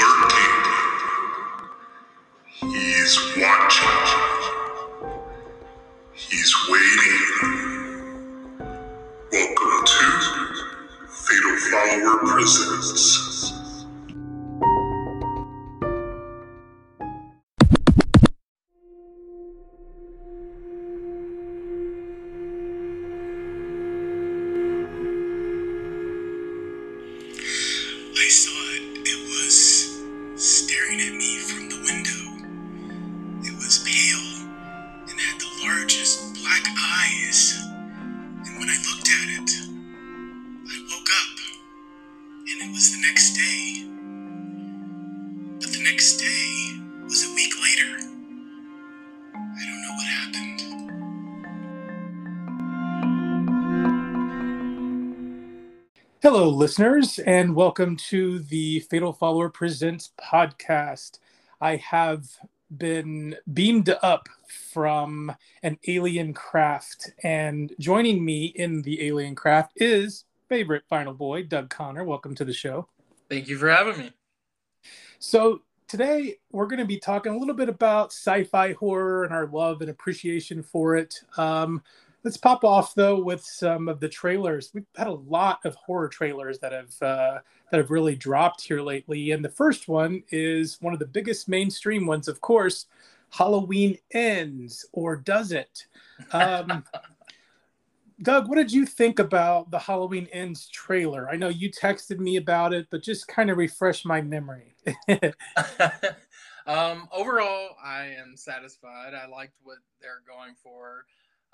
13. Listeners, and welcome to the Fatal Follower Presents podcast. I have been beamed up from an alien craft, and joining me in the alien craft is favorite final boy, Doug Connor. Welcome to the show. Thank you for having me. So, today we're going to be talking a little bit about sci fi horror and our love and appreciation for it. Um, let's pop off though with some of the trailers. We've had a lot of horror trailers that have uh, that have really dropped here lately, and the first one is one of the biggest mainstream ones, of course. Halloween ends, or does it? Um, Doug, what did you think about the Halloween ends trailer? I know you texted me about it, but just kind of refresh my memory. um, overall, I am satisfied. I liked what they're going for.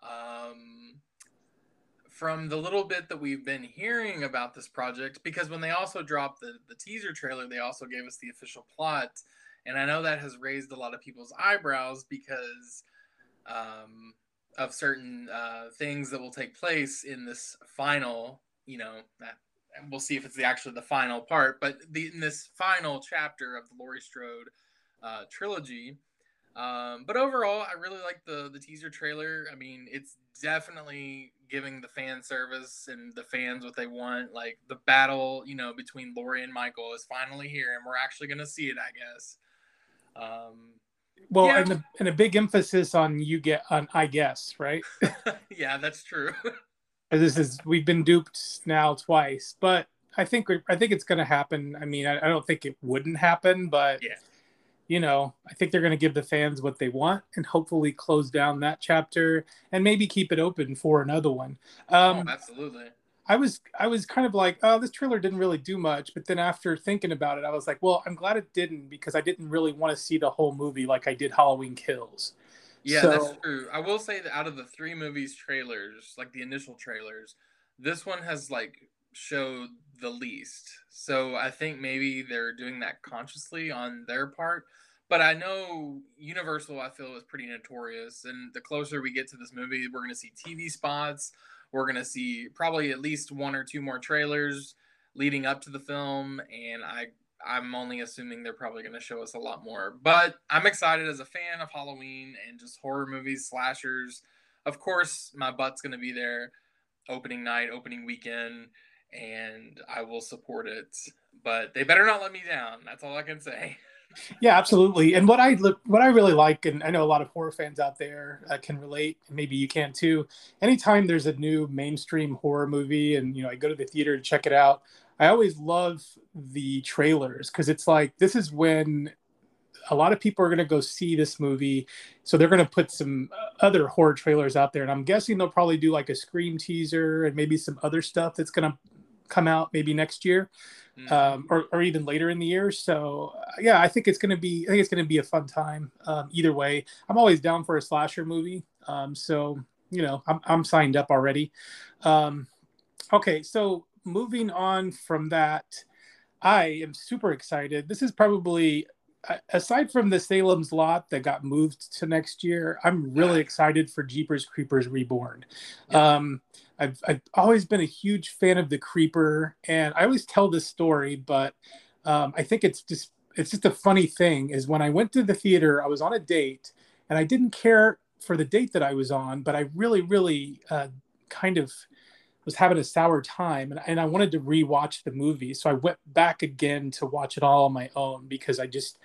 Um, from the little bit that we've been hearing about this project, because when they also dropped the, the teaser trailer, they also gave us the official plot. And I know that has raised a lot of people's eyebrows because um, of certain uh, things that will take place in this final, you know, that we'll see if it's the actually the final part, but the in this final chapter of the Laurie Strode uh, trilogy. Um, but overall, I really like the the teaser trailer. I mean, it's definitely giving the fan service and the fans what they want. Like the battle, you know, between Laurie and Michael is finally here, and we're actually going to see it, I guess. Um, Well, Yeah. and, a, and a big emphasis on you get on I guess, right? yeah, that's true. this is we've been duped now twice, but I think I think it's going to happen. I mean, I, I don't think it wouldn't happen, but Yeah. You know, I think they're going to give the fans what they want and hopefully close down that chapter and maybe keep it open for another one. Um, oh, absolutely. I was I was kind of like, oh, this trailer didn't really do much, but then after thinking about it, I was like, well, I'm glad it didn't because I didn't really want to see the whole movie like I did Halloween Kills. Yeah, So- that's true. I will say that out of the three movies trailers, like the initial trailers, this one has like showed the least. So I think maybe they're doing that consciously on their part. But I know Universal, I feel, is pretty notorious. And the closer we get to this movie, we're going to see TV spots. We're going to see probably at least one or two more trailers leading up to the film. And I I'm only assuming they're probably going to show us a lot more. But I'm excited as a fan of Halloween and just horror movies, slashers. Of course, my butt's going to be there opening night, opening weekend, and I will support it. But they better not let me down. That's all I can say. Yeah, absolutely. And what I look, what I really like, and I know a lot of horror fans out there uh, can relate. Maybe you can too. Anytime there's a new mainstream horror movie, and you know, I go to the theater to check it out. I always love the trailers because it's like this is when a lot of people are going to go see this movie, so they're going to put some uh, other horror trailers out there, and I'm guessing they'll probably do like a scream teaser and maybe some other stuff that's going to come out maybe next year Mm. um, or, or even later in the year. So uh, yeah, I think it's gonna be I think it's gonna be a fun time. Um, either way, I'm always down for a slasher movie. Um, so you know, I'm I'm signed up already. Um, okay, so moving on from that, I am super excited. This is probably aside from the Salem's Lot that got moved to next year, I'm really excited for Jeepers Creepers Reborn. Yeah. Um, I've, I've always been a huge fan of the Creeper, and I always tell this story, but um, I think it's just it's just a funny thing. Is when I went to the theater, I was on a date, and I didn't care for the date that I was on, but I really, really uh, kind of was having a sour time and, and I wanted to rewatch the movie. So I went back again to watch it all on my own because I just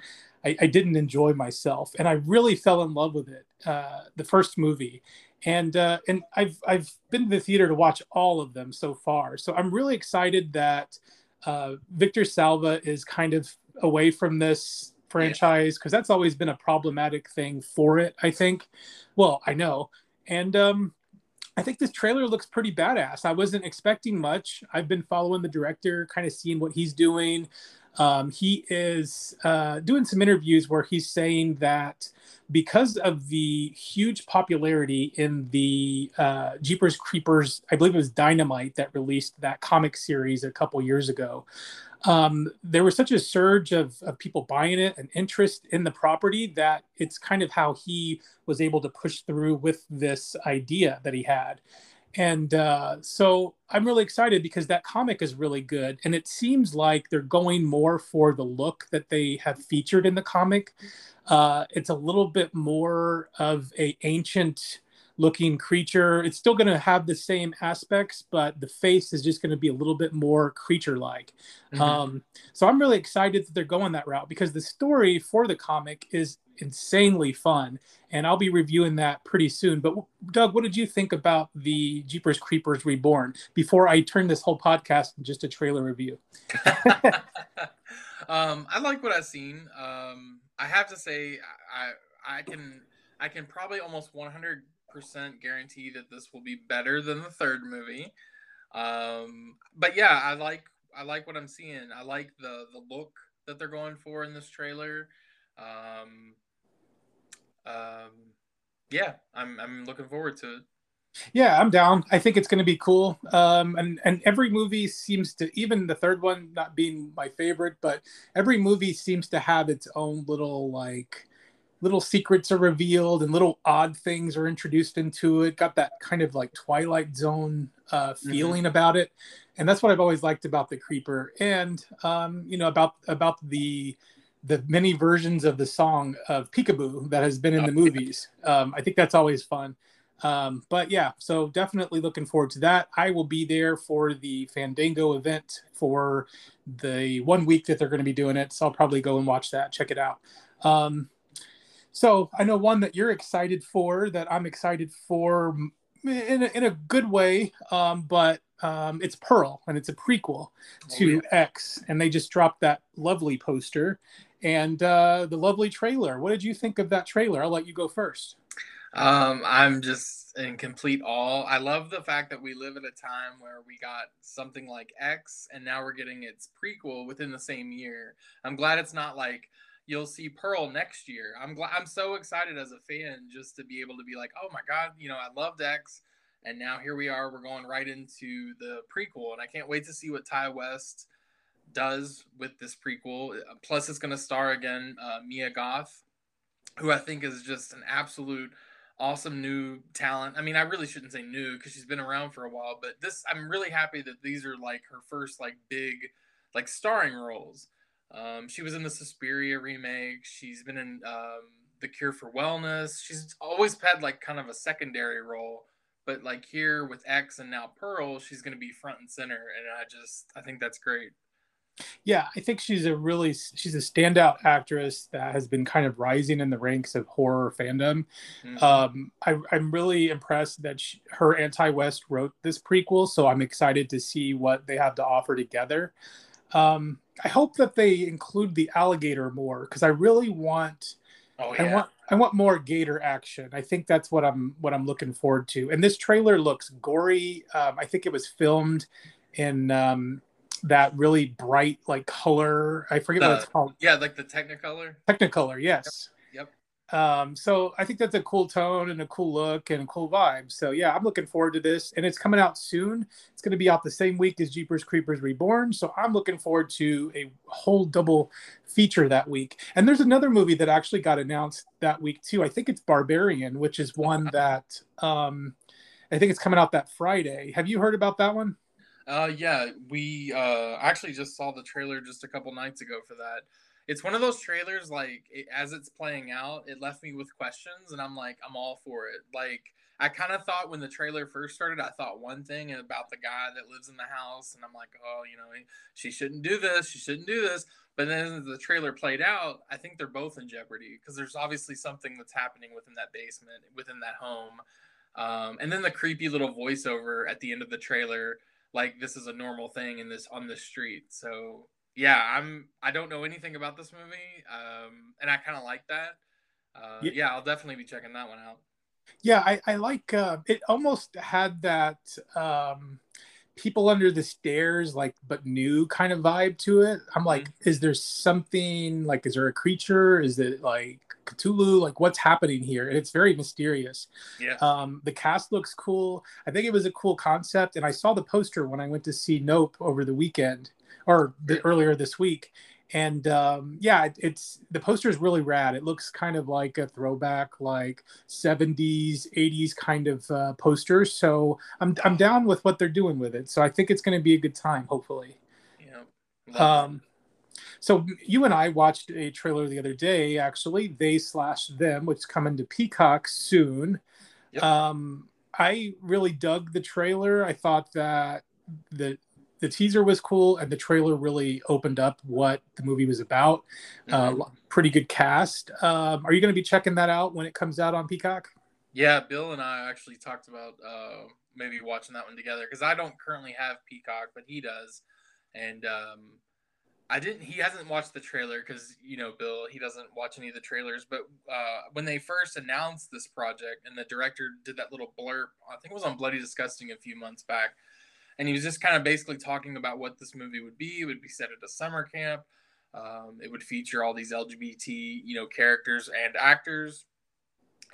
I, I didn't enjoy myself. And I really fell in love with it, uh, the first movie. And uh, and I've I've been to the theater to watch all of them so far. So I'm really excited that uh, Victor Salva is kind of away from this franchise because that's always been a problematic thing for it. I think. Well, I know, and um, I think this trailer looks pretty badass. I wasn't expecting much. I've been following the director, kind of seeing what he's doing. Um, he is uh, doing some interviews where he's saying that because of the huge popularity in the uh, Jeepers Creepers, I believe it was Dynamite that released that comic series a couple years ago um, there was such a surge of, of people buying it and interest in the property that it's kind of how he was able to push through with this idea that he had. And uh, so I'm really excited because that comic is really good. And it seems like they're going more for the look that they have featured in the comic. Uh, it's a little bit more of a ancient looking creature. It's still going to have the same aspects, but the face is just going to be a little bit more creature like. Mm-hmm. Um, so I'm really excited that they're going that route because the story for the comic is insanely fun. And I'll be reviewing that pretty soon. But Doug, what did you think about the Jeepers Creepers Reborn before I turn this whole podcast into just a trailer review? um, I like what I've seen. Um, I have to say, I I can I can probably almost 100 percent guarantee that this will be better than the third movie. Um, but yeah, I like I like what I'm seeing. I like the the look that they're going for in this trailer. Um, um, yeah, I'm I'm looking forward to it. Yeah, I'm down. I think it's going to be cool. Um, and and every movie seems to, even the third one not being my favorite, but every movie seems to have its own little like little secrets are revealed and little odd things are introduced into it. Got that kind of like Twilight Zone uh, mm-hmm. feeling mm-hmm. about it, and that's what I've always liked about the Creeper, and um, you know about about the the many versions of the song of Peekaboo that has been in the movies. Um, I think that's always fun. Um, but yeah, so definitely looking forward to that. I will be there for the Fandango event for the one week that they're going to be doing it. So I'll probably go and watch that, check it out. Um, so I know one that you're excited for, that I'm excited for in a, in a good way, um, but um, it's Pearl and it's a prequel to oh, yeah. X, and they just dropped that lovely poster and uh, the lovely trailer. What did you think of that trailer? I'll let you go first. Um, I'm just in complete awe. I love the fact that we live at a time where we got something like X, and now we're getting its prequel within the same year. I'm glad it's not like you'll see Pearl next year. I'm glad. I'm so excited as a fan just to be able to be like, oh my god, you know, I loved X, and now here we are. We're going right into the prequel, and I can't wait to see what Ti West does with this prequel. Plus, it's going to star again uh, Mia Goth, who I think is just an absolute awesome new talent. I mean, I really shouldn't say new because she's been around for a while, but this I'm really happy that these are like her first like big like starring roles. Um, she was in the Suspiria remake. She's been in um, The Cure for Wellness. She's always had like kind of a secondary role, but like here with X and now Pearl, she's going to be front and center, and I just I think that's great. Yeah, I think she's a really she's a standout actress that has been kind of rising in the ranks of horror fandom. Mm-hmm. Um, I, am really impressed that she, her and Ti West wrote this prequel, so I'm excited to see what they have to offer together. Um, I hope that they include the alligator more because I really want. Oh, yeah. I want I want more gator action. I think that's what I'm what I'm looking forward to. And this trailer looks gory. Um, I think it was filmed in um, that really bright like color. I forget the, what it's called. Yeah, like the Technicolor. Technicolor, yes. Um, so I think that's a cool tone and a cool look and a cool vibe. So yeah, I'm looking forward to this, and it's coming out soon. It's going to be out the same week as Jeepers Creepers Reborn. So I'm looking forward to a whole double feature that week. And there's another movie that actually got announced that week too. I think it's Barbarian, which is one that um, I think it's coming out that Friday. Have you heard about that one? Uh, yeah, we uh, actually just saw the trailer just a couple nights ago for that it's one of those trailers like it, as it's playing out it left me with questions and i'm like i'm all for it like I kind of thought when the trailer first started, I thought one thing about the guy that lives in the house, and I'm like, oh, you know, she shouldn't do this, she shouldn't do this. But then as the trailer played out, I think they're both in jeopardy because there's obviously something that's happening within that basement, within that home. Um, and then the creepy little voiceover at the end of the trailer, like this is a normal thing in this on the street. So yeah, I'm I don't know anything about this movie, um, and I kind of like that. Uh, yeah. yeah, I'll definitely be checking that one out. Yeah, I, I like uh, it. Almost had that um, people under the stairs, like but new kind of vibe to it. I'm like, mm-hmm. is there something like? Is there a creature? Is it like Cthulhu? Like, what's happening here? And it's very mysterious. Yeah. Um, the cast looks cool. I think it was a cool concept, and I saw the poster when I went to see Nope over the weekend or the, earlier this week. And um, yeah it, it's the poster is really rad. It looks kind of like a throwback like 70s 80s kind of uh, poster. So I'm, I'm down with what they're doing with it. So i think it's going to be a good time hopefully. Yeah. Um, so you and i watched a trailer the other day actually. They slash them which is coming to peacock soon. Yep. um, i really dug the trailer. I thought that the the teaser was cool and the trailer really opened up what the movie was about. Mm-hmm. Uh, pretty good cast. Um, are you going to be checking that out when it comes out on Peacock? Yeah, Bill and I actually talked about uh, maybe watching that one together because I don't currently have Peacock, but he does, and um, I didn't. He hasn't watched the trailer because you know Bill. He doesn't watch any of the trailers. But uh, when they first announced this project and the director did that little blurb, I think it was on Bloody Disgusting a few months back and he was just kind of basically talking about what this movie would be. It would be set at a summer camp. Um, it would feature all these LGBT, you know, characters and actors.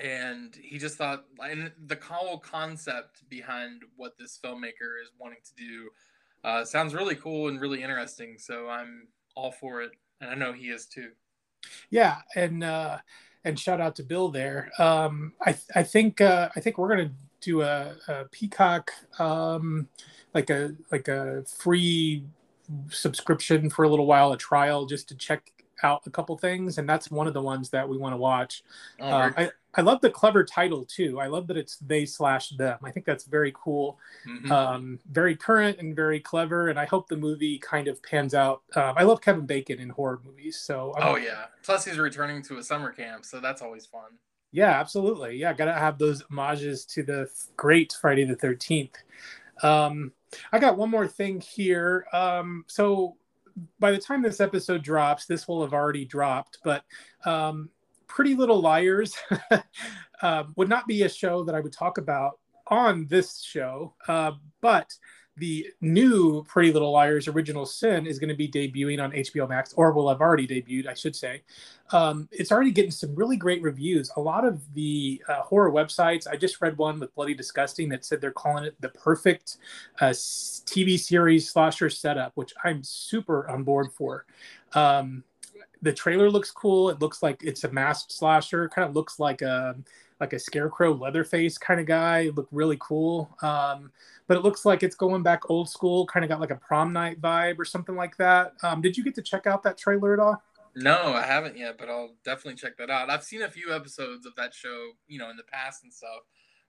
And he just thought, and the whole concept behind what this filmmaker is wanting to do uh, sounds really cool and really interesting. So I'm all for it, and I know he is too. Yeah, and uh, and shout out to Bill there. Um, I I think uh, I think we're gonna do a, a Peacock. Um, like a like a free subscription for a little while, a trial just to check out a couple things, and that's one of the ones that we want to watch. Oh, um, I I love the clever title too. I love that it's they slash them. I think that's very cool, mm-hmm. um, very current and very clever. And I hope the movie kind of pans out. Um, I love Kevin Bacon in horror movies, so I'm, oh yeah. Plus he's returning to a summer camp, so that's always fun. Yeah, absolutely. Yeah, gotta have those homages to the great Friday the Thirteenth. Um, I got one more thing here. Um, so by the time this episode drops, this will have already dropped, but um, Pretty Little Liars uh, would not be a show that I would talk about on this show, uh, but the new Pretty Little Liars Original Sin is going to be debuting on HBO Max, or will have already debuted, I should say. Um, it's already getting some really great reviews. A lot of the uh, horror websites, I just read one with Bloody Disgusting that said they're calling it the perfect uh, TV series slasher setup, which I'm super on board for. Um, the trailer looks cool. It looks like it's a masked slasher. Kind of looks like a like a scarecrow leatherface kind of guy. It looked really cool. Um, but it looks like it's going back old school, kind of got like a prom night vibe or something like that. Um, did you get to check out that trailer at all? No, I haven't yet, but I'll definitely check that out. I've seen a few episodes of that show, you know, in the past and stuff.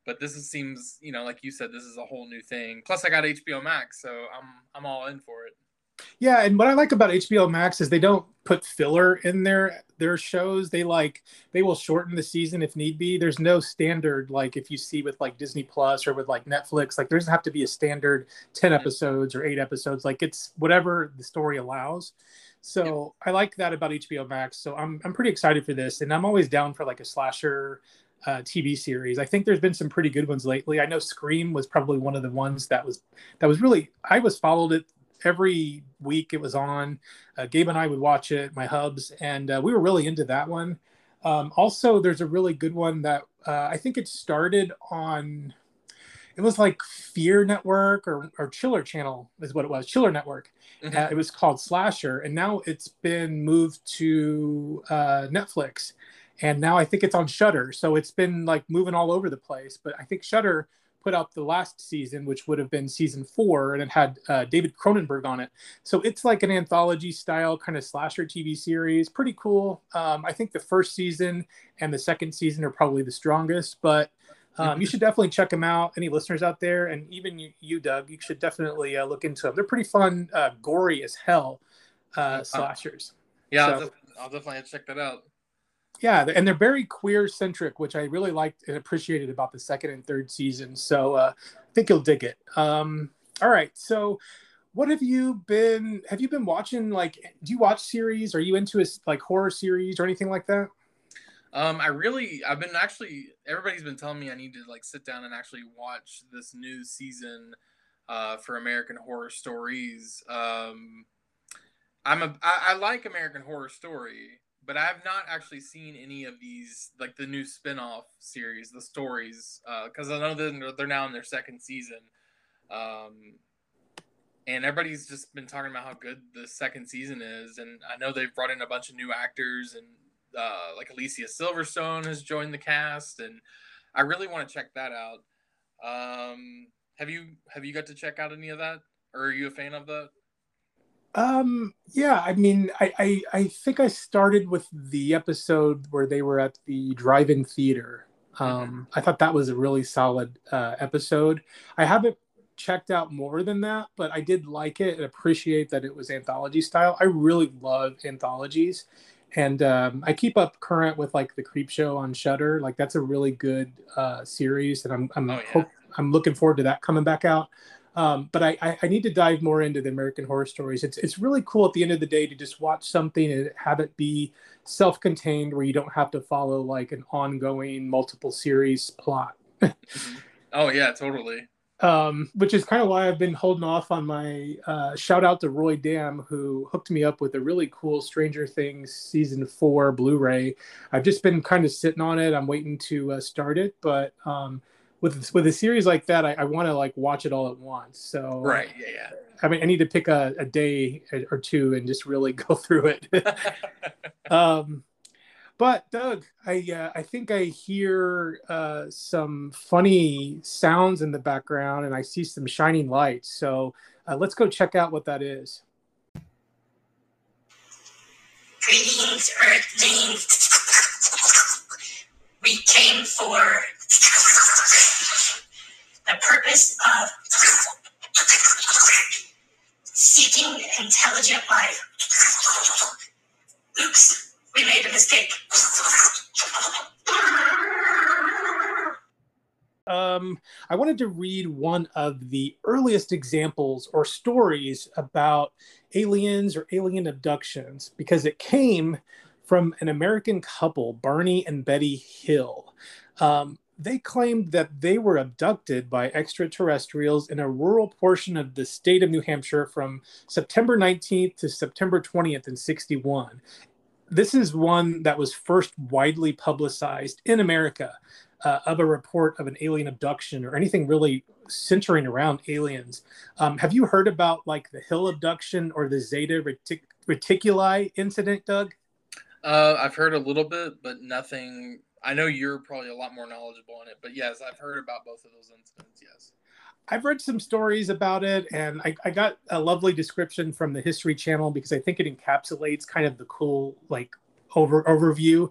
But this is, seems, you know, like you said, this is a whole new thing. Plus, I got HBO Max, so I'm I'm all in for it. Yeah, and what I like about HBO Max is they don't put filler in their their shows. They like they will shorten the season if need be. There's no standard like if you see with like Disney Plus or with like Netflix. Like there doesn't have to be a standard ten mm-hmm. episodes or eight episodes. Like it's whatever the story allows. So I like that about HBO Max. So I'm I'm pretty excited for this, and I'm always down for like a slasher uh, TV series. I think there's been some pretty good ones lately. I know Scream was probably one of the ones that was that was really I was followed it every week it was on. Uh, Gabe and I would watch it, my hubs, and uh, we were really into that one. Um, also, there's a really good one that uh, I think it started on. It was like Fear Network or, or Chiller Channel is what it was. Chiller Network. Mm-hmm. Uh, it was called Slasher, and now it's been moved to uh, Netflix, and now I think it's on Shudder. So it's been like moving all over the place. But I think Shudder put out the last season, which would have been season four, and it had uh, David Cronenberg on it. So it's like an anthology style kind of slasher TV series. Pretty cool. Um, I think the first season and the second season are probably the strongest, but Um, you should definitely check them out. Any listeners out there, and even you, you Doug, you should definitely uh, look into them. They're pretty fun, uh, gory as hell uh, slashers. Yeah, So- I'll, def- I'll definitely check that out. Yeah, and they're very queer centric, which I really liked and appreciated about the second and third season. So uh, I think you'll dig it. Um, all right, so what have you been? Have you been watching? Like, do you watch series? Are you into a like horror series or anything like that? Um, I really, I've been actually, everybody's been telling me I need to like sit down and actually watch this new season uh, for American Horror Stories. Um, I'm a, I, I like American Horror Story, but I have not actually seen any of these, like the new spin-off series, the stories, because I know that they're now in their second season. Um, and everybody's just been talking about how good the second season is, and I know they've brought in a bunch of new actors and uh, like Alicia Silverstone has joined the cast, and I really want to check that out. Um, have you have you got to check out any of that, or are you a fan of that? Um, yeah, I mean, I, I I think I started with the episode where they were at the drive-in theater. Um, I thought that was a really solid uh, episode. I haven't checked out more than that, but I did like it and appreciate that it was anthology style. I really love anthologies, and um, I keep up current with like the Creep Show on Shudder. Like that's a really good uh, series, and I'm I'm Oh, yeah. hope, I'm looking forward to that coming back out. Um, but I, I, I need to dive more into the American Horror Stories. It's it's really cool at the end of the day to just watch something and have it be self-contained, where you don't have to follow like an ongoing multiple series plot. Oh yeah, totally. um, which is kind of why I've been holding off on my uh, shout out to Roy Dam, who hooked me up with a really cool Stranger Things season four Blu-ray. I've just been kind of sitting on it. I'm waiting to uh, start it, but um, with with a series like that, I, I want to like watch it all at once. So Right. Yeah. I mean, I need to pick a, a day or two and just really go through it. Um, but Doug, I uh, I think I hear uh, some funny sounds in the background, and I see some shining lights. So uh, let's go check out what that is. Greetings, Earthlings. We came for the purpose of seeking intelligent life. Oops, we made a mistake. Um, I wanted to read one of the earliest examples or stories about aliens or alien abductions because it came from an American couple, Barney and Betty Hill. Um, they claimed that they were abducted by extraterrestrials in a rural portion of the state of New Hampshire from September 19th to September 20th in 61. This is one that was first widely publicized in America uh, of a report of an alien abduction or anything really centering around aliens. Um, have you heard about like the Hill abduction or the Zeta retic- Reticuli incident, Doug? Uh, I've heard a little bit, but nothing. I know you're probably a lot more knowledgeable on it, but yes, I've heard about both of those incidents. Yes. I've read some stories about it, and I, I got a lovely description from the History Channel because I think it encapsulates kind of the cool like over overview.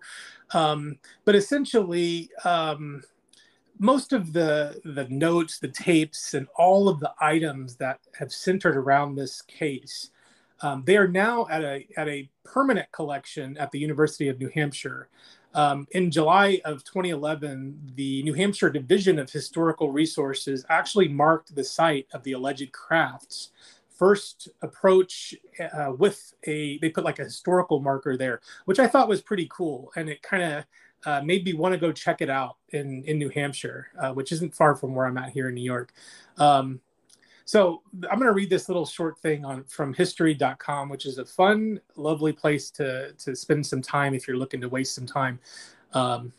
Um, but essentially, um, most of the the notes, the tapes, and all of the items that have centered around this case, um, they are now at a at a permanent collection at the University of New Hampshire. Um, in July of 2011, the New Hampshire Division of Historical Resources actually marked the site of the alleged crafts. First approach uh, with a, they put like a historical marker there, which I thought was pretty cool. And it kind of uh, made me want to go check it out in, in New Hampshire, uh, which isn't far from where I'm at here in New York. Um, so I'm going to read this little short thing on from history.com, which is a fun, lovely place to, to spend some time if you're looking to waste some time. Um,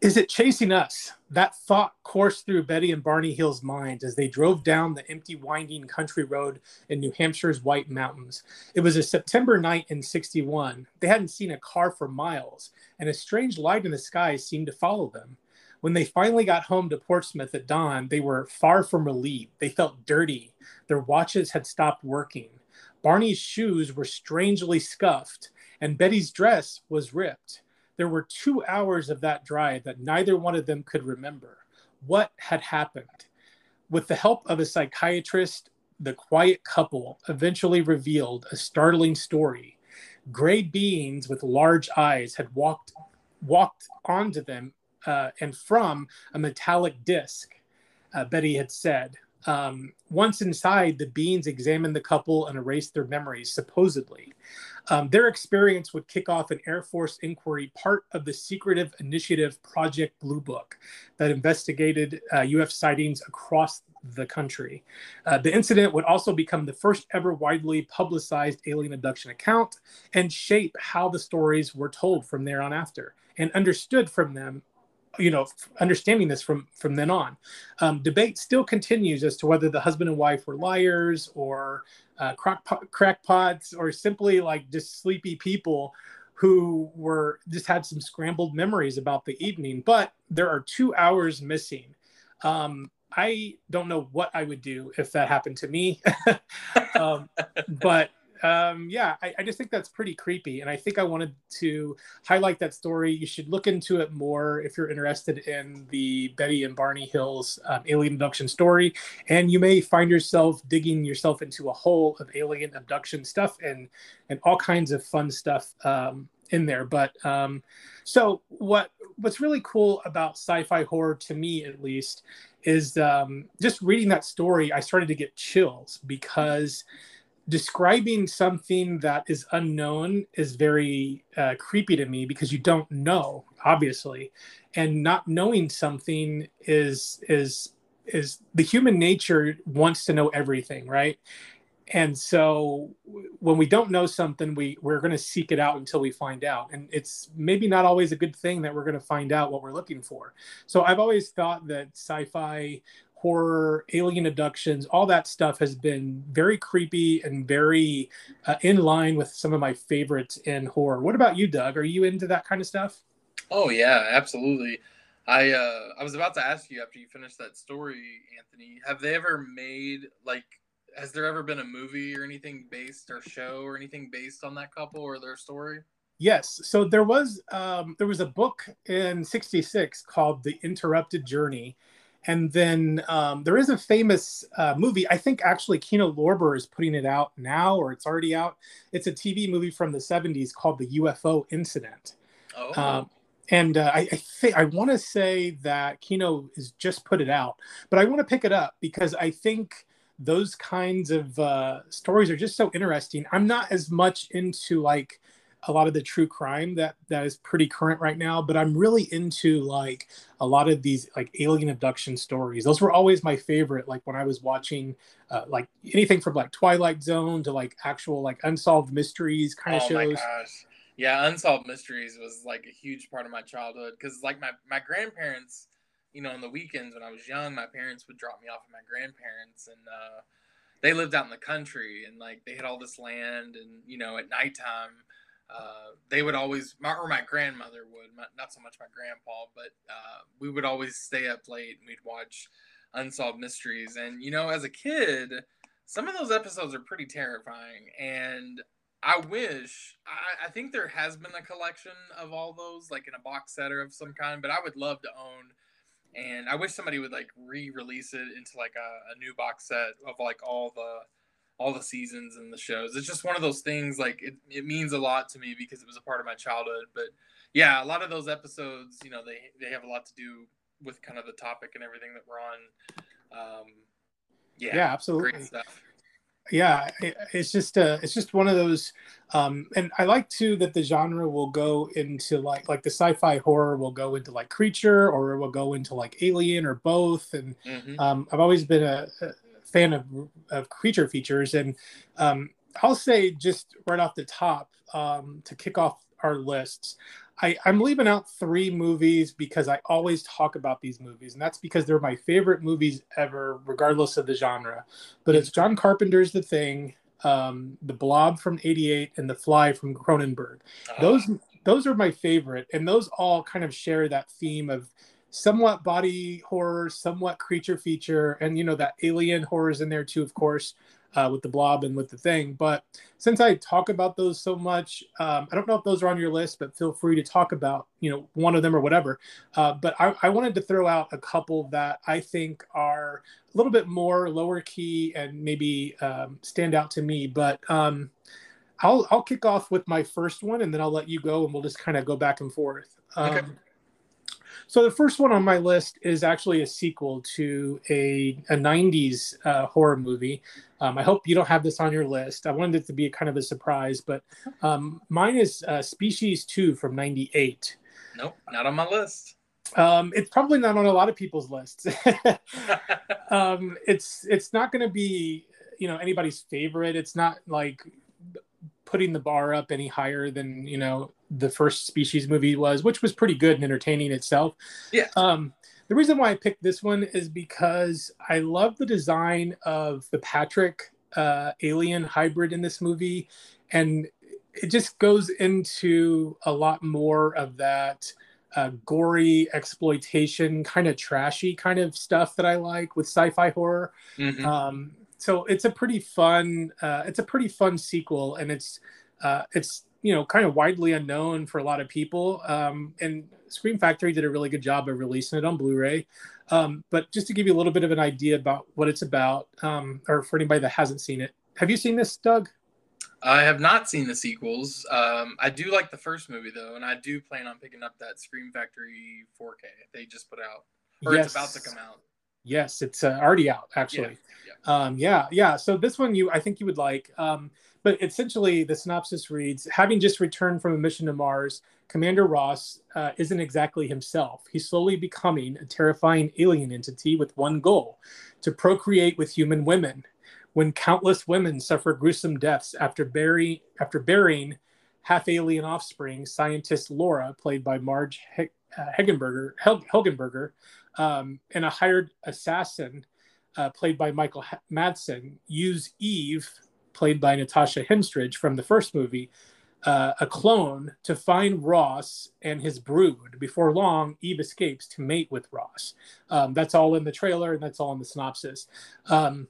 is it chasing us? That thought coursed through Betty and Barney Hill's minds as they drove down the empty, winding country road in New Hampshire's White Mountains. It was a September night in 61. They hadn't seen a car for miles, and a strange light in the sky seemed to follow them. When they finally got home to Portsmouth at dawn, they were far from relieved. They felt dirty. Their watches had stopped working. Barney's shoes were strangely scuffed, and Betty's dress was ripped. there were two hours of that drive that neither one of them could remember. What had happened? With the help of a psychiatrist, the quiet couple eventually revealed a startling story. Gray beings with large eyes had walked walked onto them uh, and from a metallic disc. Uh, Betty had said. Um, once inside, the beings examined the couple and erased their memories, supposedly. Um, their experience would kick off an Air Force inquiry, part of the secretive initiative Project Blue Book that investigated uh, UF sightings across the country. Uh, the incident would also become the first ever widely publicized alien abduction account and shape how the stories were told from there on after and understood from them you know understanding this from from then on. Um, debate still continues as to whether the husband and wife were liars or uh, crackpot, crackpots or simply like just sleepy people who were just had some scrambled memories about the evening. But there are two hours missing. Um, i don't know what i would do if that happened to me. Um, but um, yeah, I, I, just think that's pretty creepy. And I think I wanted to highlight that story. You should look into it more if you're interested in the Betty and Barney Hills um, alien abduction story. And you may find yourself digging yourself into a hole of alien abduction stuff and, and all kinds of fun stuff um, in there. But um, so what what's really cool about sci-fi horror to me at least is um, just reading that story, I started to get chills because describing something that is unknown is very uh, creepy to me because you don't know obviously. And not knowing something is is is the human nature wants to know everything right? And so when we don't know something we we're going to seek it out until we find out. And it's maybe not always a good thing that we're going to find out what we're looking for. So i've always thought that sci-fi horror, alien abductions, all that stuff has been very creepy and very uh, in line with some of my favorites in horror. What about you, Doug? Are you into that kind of stuff? Oh yeah, absolutely. I uh, I was about to ask you after you finished that story, Anthony. Have they ever made like? Has there ever been a movie or anything based or show or anything based on that couple or their story? Yes. So there was um, there was a book in '66 called The Interrupted Journey, and then um, there is a famous uh, movie. I think actually Kino Lorber is putting it out now, or it's already out. It's a TV movie from the 70s called The UFO Incident. Oh. Um, and uh, I, I think I want to say that Kino has just put it out, but I want to pick it up because I think those kinds of uh, stories are just so interesting. I'm not as much into like a lot of the true crime that that is pretty current right now but i'm really into like a lot of these like alien abduction stories. Those were always my favorite like when i was watching uh, like anything from like twilight zone to like actual like unsolved mysteries kind of oh shows. yeah unsolved mysteries was like a huge part of my childhood because like my my grandparents you know on the weekends when i was young my parents would drop me off at my grandparents and uh they lived out in the country and like they had all this land and you know at nighttime uh, they would always, my, or my grandmother would, not so much my grandpa, but uh, we would always stay up late and we'd watch Unsolved Mysteries. And, you know, as a kid, some of those episodes are pretty terrifying. And I wish, I, I think there has been a collection of all those, like in a box set or of some kind, but I would love to own. And I wish somebody would like re release it into like a, a new box set of like all the all the seasons and the shows. It's just one of those things like it, it means a lot to me because it was a part of my childhood. But yeah, a lot of those episodes, you know, they they have a lot to do with kind of the topic and everything that we're on. Um, yeah, yeah, absolutely. Great stuff. Yeah, it's just uh, it's just one of those, um, and I like too that the genre will go into like like the sci-fi horror will go into like creature or it will go into like alien or both, and mm-hmm. um, I've always been a, a fan of, of creature features. And um, I'll say just right off the top um, to kick off our lists, I, I'm leaving out three movies because I always talk about these movies, and that's because they're my favorite movies ever, regardless of the genre. But it's John Carpenter's The Thing, um, The Blob from '88, and The Fly from Cronenberg. Those those are my favorite, and those all kind of share that theme of somewhat body horror, somewhat creature feature, and you know that alien horror is in there too, of course. uh, with the blob and with the thing. But since I talk about those so much, um, I don't know if those are on your list, but feel free to talk about you know one of them or whatever. Uh, but I, I, wanted to throw out a couple that I think are a little bit more lower key and maybe um, stand out to me. But um, I'll I'll kick off with my first one, and then I'll let you go, and we'll just kind of go back and forth. Okay. So the first one on my list is actually a sequel to a, a 90s uh, horror movie. Um, I hope you don't have this on your list. I wanted it to be a kind of a surprise, but um, mine is uh, Species 2 from 98. Nope, not on my list. Um, it's probably not on a lot of people's lists. um, it's it's not going to be you know anybody's favorite. It's not like putting the bar up any higher than you know the first species movie was which was pretty good and entertaining itself. Yeah. Um the reason why i picked this one is because i love the design of the patrick uh, alien hybrid in this movie and it just goes into a lot more of that uh, gory exploitation kind of trashy kind of stuff that i like with sci-fi horror. Mhm. um, so it's a pretty fun uh, it's a pretty fun sequel and it's uh, it's you know kind of widely unknown for a lot of people um, and scream factory did a really good job of releasing it on blu-ray um, but just to give you a little bit of an idea about what it's about um, or for anybody that hasn't seen it have you seen this doug I have not seen the sequels. Um, I do like the first movie though, and I do plan on picking up that Scream Factory 4K they just put out, or it's about to come out. Yes, it's uh, already out actually. Yeah, Um, yeah, yeah. So this one you I think you would like. But essentially the synopsis reads: Having just returned from a mission to Mars, Commander Ross uh, isn't exactly himself. He's slowly becoming a terrifying alien entity with one goal: to procreate with human women. When countless women suffer gruesome deaths after bury after burying half alien offspring, scientist Laura, played by Marg He- uh, Hegenberger, Hel- Helgenberger, um, and a hired assassin uh, played by Michael H- Madsen, use Eve, played by Natasha Henstridge from the first movie, uh, a clone to find Ross and his brood. Before long, Eve escapes to mate with Ross. Um, that's all in the trailer, and that's all in the synopsis. Um,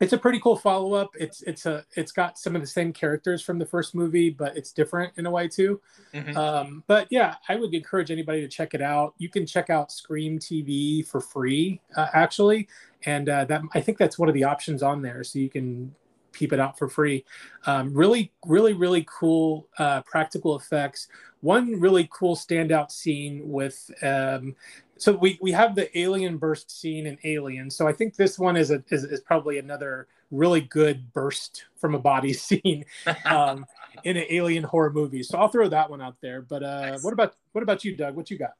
it's a pretty cool follow up. It's it's a it's got some of the same characters from the first movie, but it's different in a way too. Mhm. Um, but yeah, I would encourage anybody to check it out. You can check out Scream TV for free, uh, actually, and uh, that I think that's one of the options on there, so you can keep it out for free. Um, really, really, really cool uh, practical effects. One really cool standout scene with. Um, so we, we have the alien burst scene in Alien. So I think this one is a is, is probably another really good burst from a body scene um, in an alien horror movie. So I'll throw that one out there. But uh, Nice. what about what about you, Doug? What you got?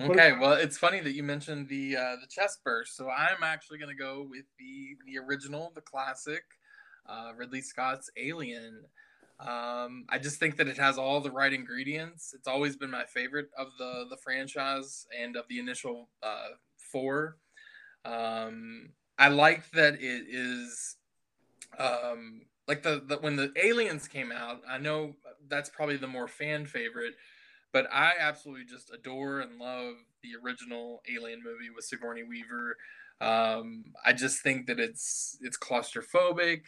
Okay, well, it's funny that you mentioned the uh, the chest burst. So I'm actually going to go with the the original, the classic, uh, Ridley Scott's Alien. Um, I just think that it has all the right ingredients. It's always been my favorite of the the franchise and of the initial uh, four. Um, I like that it is um, like the, the when the aliens came out. I know that's probably the more fan favorite, but I absolutely just adore and love the original Alien movie with Sigourney Weaver. Um, I just think that it's it's claustrophobic.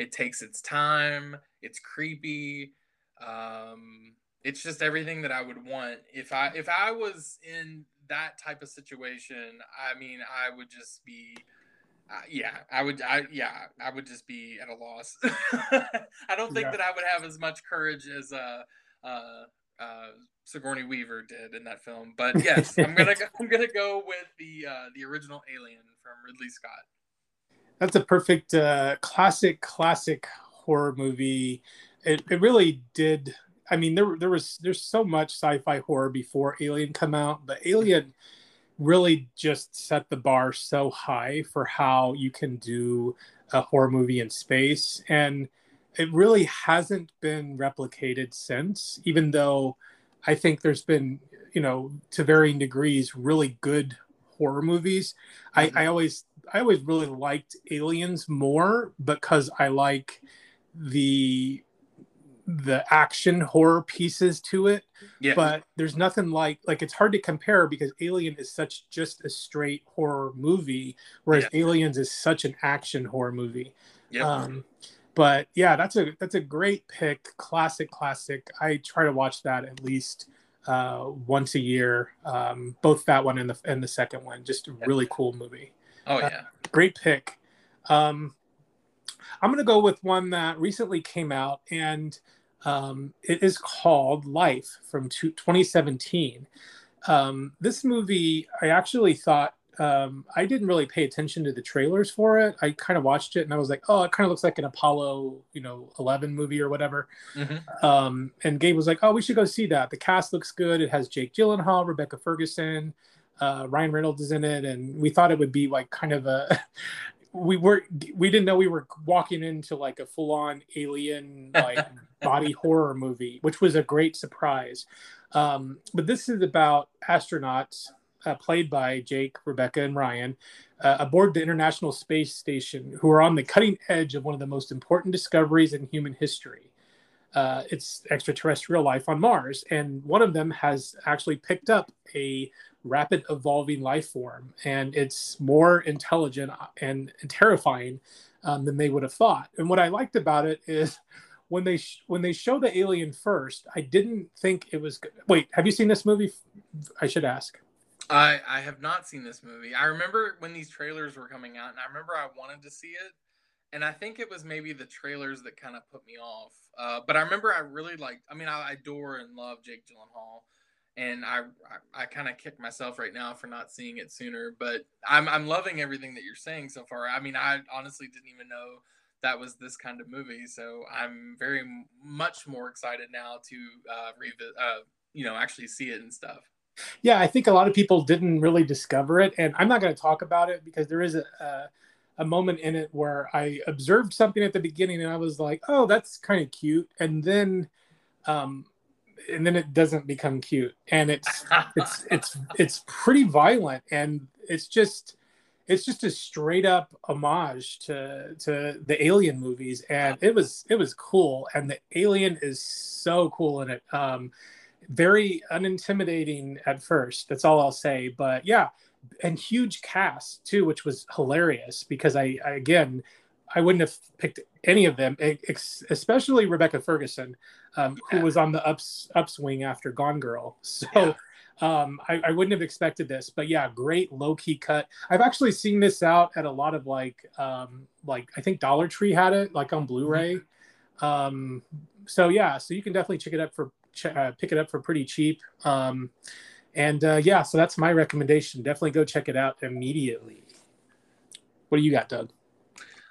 It takes its time. It's creepy. Um, it's just everything that I would want if I if I was in that type of situation. I mean, I would just be. Uh, yeah, I would. I yeah, I would just be at a loss. I don't think Yeah. that I would have as much courage as uh, uh, uh, Sigourney Weaver did in that film. But yes, I'm gonna go, I'm gonna go with the uh, the original Alien from Ridley Scott. That's a perfect uh, classic classic horror movie. It, it really did. I mean, there there was there's so much sci-fi horror before Alien come out, but Alien really just set the bar so high for how you can do a horror movie in space and it really hasn't been replicated since even though i think there's been you know to varying degrees really good horror movies I, I always i always really liked aliens more because i like the the action horror pieces to it Yeah, but there's nothing like like it's hard to compare because alien is such just a straight horror movie whereas aliens is such an action horror movie Yep. Um, but yeah, that's a that's a great pick. Classic, classic. I try to watch that at least uh, once a year. Um, both that one and the and the second one. Just a really cool movie. Oh yeah. Great pick. Um, I'm gonna go with one that recently came out, and um, it is called Life from two- 2017. Um, this movie, I actually thought um, I didn't really pay attention to the trailers for it. I kind of watched it and I was like, oh, it kind of looks like an Apollo, you know, 11 movie or whatever. Mhm. Um, and Gabe was like, oh, we should go see that. The cast looks good. It has Jake Gyllenhaal, Rebecca Ferguson, uh, Ryan Reynolds is in it, and we thought it would be like kind of a. We were we didn't know we were walking into like a full on alien like body horror movie, which was a great surprise. Um, but this is about astronauts uh, played by Jake, Rebecca, and Ryan uh, aboard the International Space Station who are on the cutting edge of one of the most important discoveries in human history. Uh, it's extraterrestrial life on Mars, and one of them has actually picked up a rapid evolving life form, and it's more intelligent and terrifying um, than they would have thought. And what I liked about it is when they sh- when they show the alien first, I didn't think it was. Good. Wait, have you seen this movie? I should ask. I I have not seen this movie. I remember when these trailers were coming out, and I remember I wanted to see it, and I think it was maybe the trailers that kind of put me off. Uh, but I remember I really liked. I mean, I, adore and love Jake Gyllenhaal, and I I, I kind of kick myself right now for not seeing it sooner. But I'm I'm loving everything that you're saying so far. I mean, I honestly didn't even know that was this kind of movie, so I'm very much more excited now to uh, revisit. Uh, you know, actually see it and stuff. Yeah, I think a lot of people didn't really discover it, and I'm not going to talk about it because there is a, a a moment in it where I observed something at the beginning, and I was like, "Oh, that's kind of cute," and then, um, and then it doesn't become cute, and it's it's it's it's pretty violent, and it's just it's just a straight up homage to to the alien movies. And it was it was cool. And the alien is so cool in it. Um very unintimidating at first. That's all i'll say. But yeah and huge cast too which was hilarious because i, I again i wouldn't have picked any of them ex- especially rebecca ferguson um, Yeah. who was on the ups upswing after gone girl so Yeah. um, I, I wouldn't have expected this, but yeah, great low key cut. I've actually seen this out at a lot of like, um, like I think Dollar Tree had it like on Blu-ray. Um, so yeah, so you can definitely check it up for ch- uh, pick it up for pretty cheap. Um, and uh, yeah, so that's my recommendation. Definitely go check it out immediately. What do you got, Doug?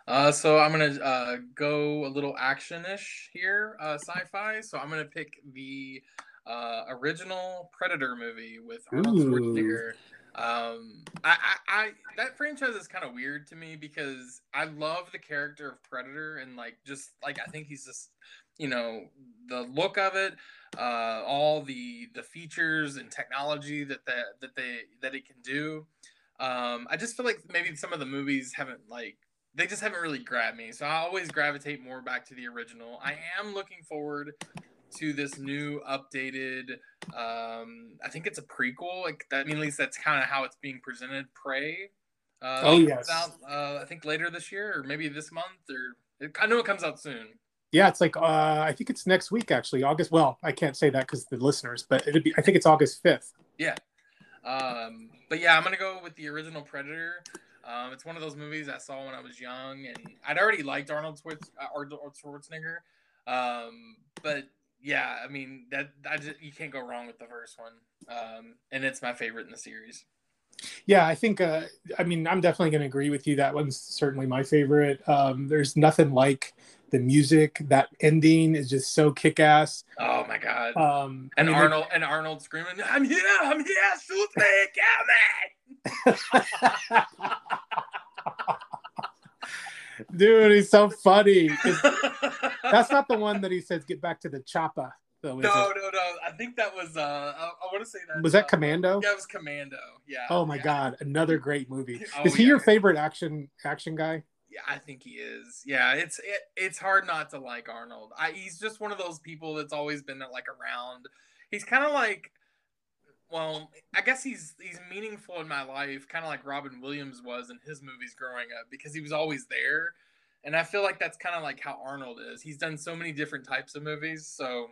Uh, so I'm gonna uh, go a little action-ish here, uh, sci-fi. So I'm gonna pick the uh, original Predator movie with Arnold. Schwarzenegger. Um, I, I, I that franchise is kind of weird to me because I love the character of Predator and like just like I think he's just you know the look of it, uh, all the the features and technology that that that they that it can do. Um, I just feel like maybe some of the movies haven't like they just haven't really grabbed me. So I always gravitate more back to the original. I am looking forward to this new updated um I think it's a prequel. Like that I mean at least that's kind of how it's being presented. Prey. Uh, Oh, yes. Out, uh, I think later this year or maybe this month or it, I know it comes out soon. Yeah, it's like uh, I think it's next week actually, August. Well, I can't say that because the listeners, but it'd be. I think it's August fifth. Um, but yeah, I'm gonna go with the original Predator. Um, it's one of those movies I saw when I was young, and I'd already liked Arnold, Schwarz- uh, Arnold Schwarzenegger. Um, but yeah, I mean that I just, you can't go wrong with the first one, um, and it's my favorite in the series. Yeah, I think. Uh, I mean, I'm definitely going to agree with you. That one's certainly my favorite. Um, there's nothing like the music. That ending is just so kick-ass. Oh my god! Um, I and mean, Arnold and Arnold screaming, "I'm here! I'm here! Shoot me! Kill dude, he's so funny! That's not the one that he says get back to the choppa. Though, No, it? no, no. I think that was. Uh, I, I want to say that. Was that uh, Commando? Yeah, it was Commando. Yeah. Oh my yeah. god, another great movie. Oh, is he yeah. your favorite action action guy? Yeah, I think he is. Yeah, it's it, it's hard not to like Arnold. I, he's just one of those people that's always been like around. He's kind of like, well, I guess he's he's meaningful in my life, kind of like Robin Williams was in his movies growing up because he was always there. and I feel like that's kind of like how Arnold is. He's done so many different types of movies, so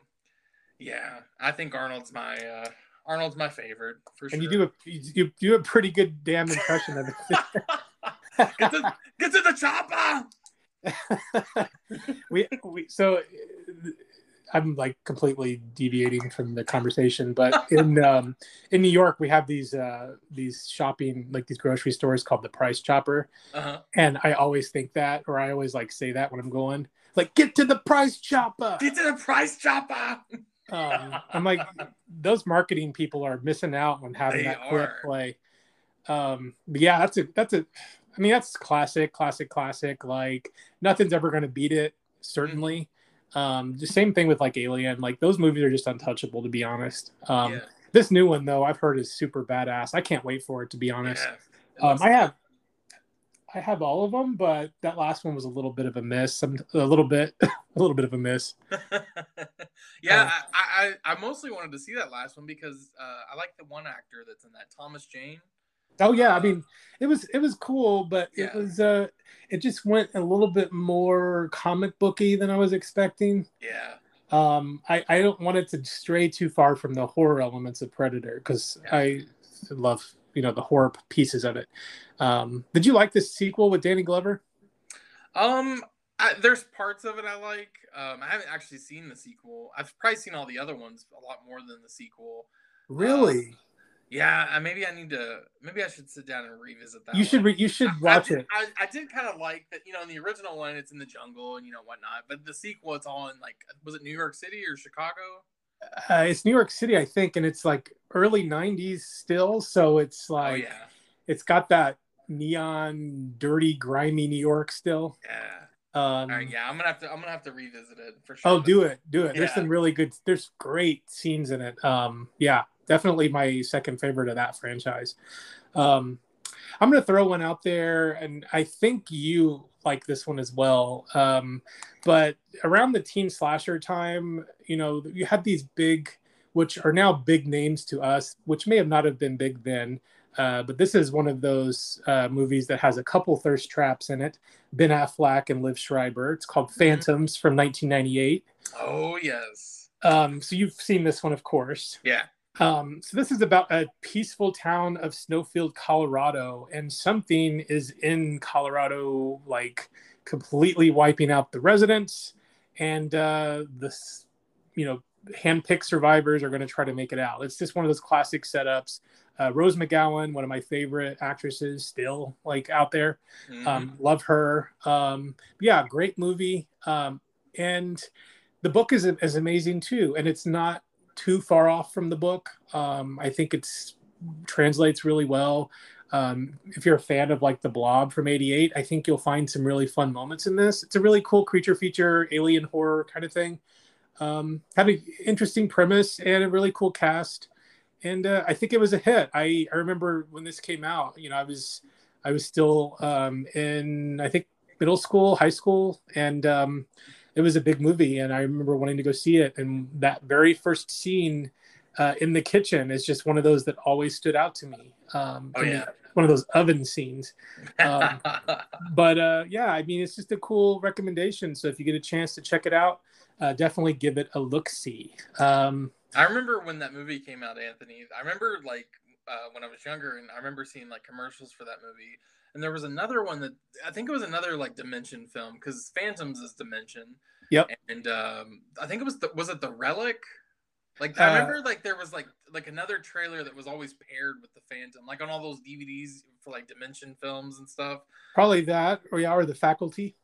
yeah, I think Arnold's my uh, Arnold's my favorite for And sure. you do a you, you do a pretty good damn impression of it. get, to, get to the chopper. we, we so I'm like completely deviating from the conversation, but in um, in New York we have these uh, these shopping like these grocery stores called the Price Chopper, Uh-huh. and I always think that, or I always like say that when I'm going, like get to the Price Chopper. Get to the price chopper. Um, I'm like those marketing people are missing out on having They that are. play. Um, but yeah, that's a that's a. I mean, that's classic, classic, classic. Like nothing's ever going to beat it. Certainly. Um, the same thing with like Alien. Like those movies are just untouchable, to be honest. Um, yeah. This new one though, I've heard is super badass. I can't wait for it, to be honest. yeah. Um, I have, I have all of them, but that last one was a little bit of a miss. A little bit, a little bit of a miss. yeah, Uh, I, I I mostly wanted to see that last one because uh, I like the one actor that's in that Thomas Jane. Oh yeah, I mean, it was it was cool, but it was uh, it just went a little bit more comic booky than I was expecting. Yeah, Um, I I don't want it to stray too far from the horror elements of Predator because Yeah. I love you know the horror pieces of it. Um, did you like the sequel with Danny Glover? um, I, there's parts of it I like. Um, I haven't actually seen the sequel. I've probably seen all the other ones a lot more than the sequel. Really? Yeah, maybe I need to. Maybe I should sit down and revisit that. you should re- you should watch I did, it. I, I did kind of like that. You know, in the original one, it's in the jungle and you know whatnot. But the sequel, it's all in like, was it New York City or Chicago? Uh, it's New York City, I think, and it's like early '90s still, so it's like oh yeah, it's got that neon, dirty, grimy New York still. yeah. Um, All right, yeah. I'm gonna have to. I'm gonna have to revisit it for sure. Oh, do it, do it. There's some really good. There's great scenes in it. Um, yeah, definitely my second favorite of that franchise. Um, I'm gonna throw one out there, and I think you like this one as well. Um, but around the teen slasher time, you know, you had these big, which are now big names to us, which may have not have been big then. Uh, but this is one of those uh, movies that has a couple thirst traps in it. Ben Affleck and Liev Schreiber. It's called Phantoms from 1998. Oh yes. Um, so you've seen this one, of course. Yeah. Um, so this is about a peaceful town of Snowfield, Colorado, and something is in Colorado, like completely wiping out the residents, and uh, this, you know, handpicked survivors are going to try to make it out. It's just one of those classic setups. Uh, Rose McGowan, one of my favorite actresses, still like out there. Mhm. Um, love her. Um, yeah, great movie. Um, and the book is is amazing too, and it's not too far off from the book. Um, I think it's translates really well. Um, if you're a fan of like the Blob from '88, I think you'll find some really fun moments in this. It's a really cool creature feature, alien horror kind of thing. Um, had an interesting premise and a really cool cast, and uh, I think it was a hit. I I remember when this came out. You know, I was I was still um, in I think middle school, high school, and um, it was a big movie. And I remember wanting to go see it. And that very first scene uh, in the kitchen is just one of those that always stood out to me. Um, Oh, yeah. one of those oven scenes. um, But uh, yeah, I mean, it's just a cool recommendation. So if you get a chance to check it out, uh, definitely give it a look. See. Um, I remember when that movie came out, Anthony. I remember like uh, when I was younger, and I remember seeing like commercials for that movie. And there was another one that I think it was another like Dimension film because Phantoms is Dimension. Yep. And um, I think it was the was it the Relic? Like Uh, I remember like there was like like another trailer that was always paired with the Phantom, like on all those DVDs for like Dimension films and stuff. probably that, or yeah, or the faculty.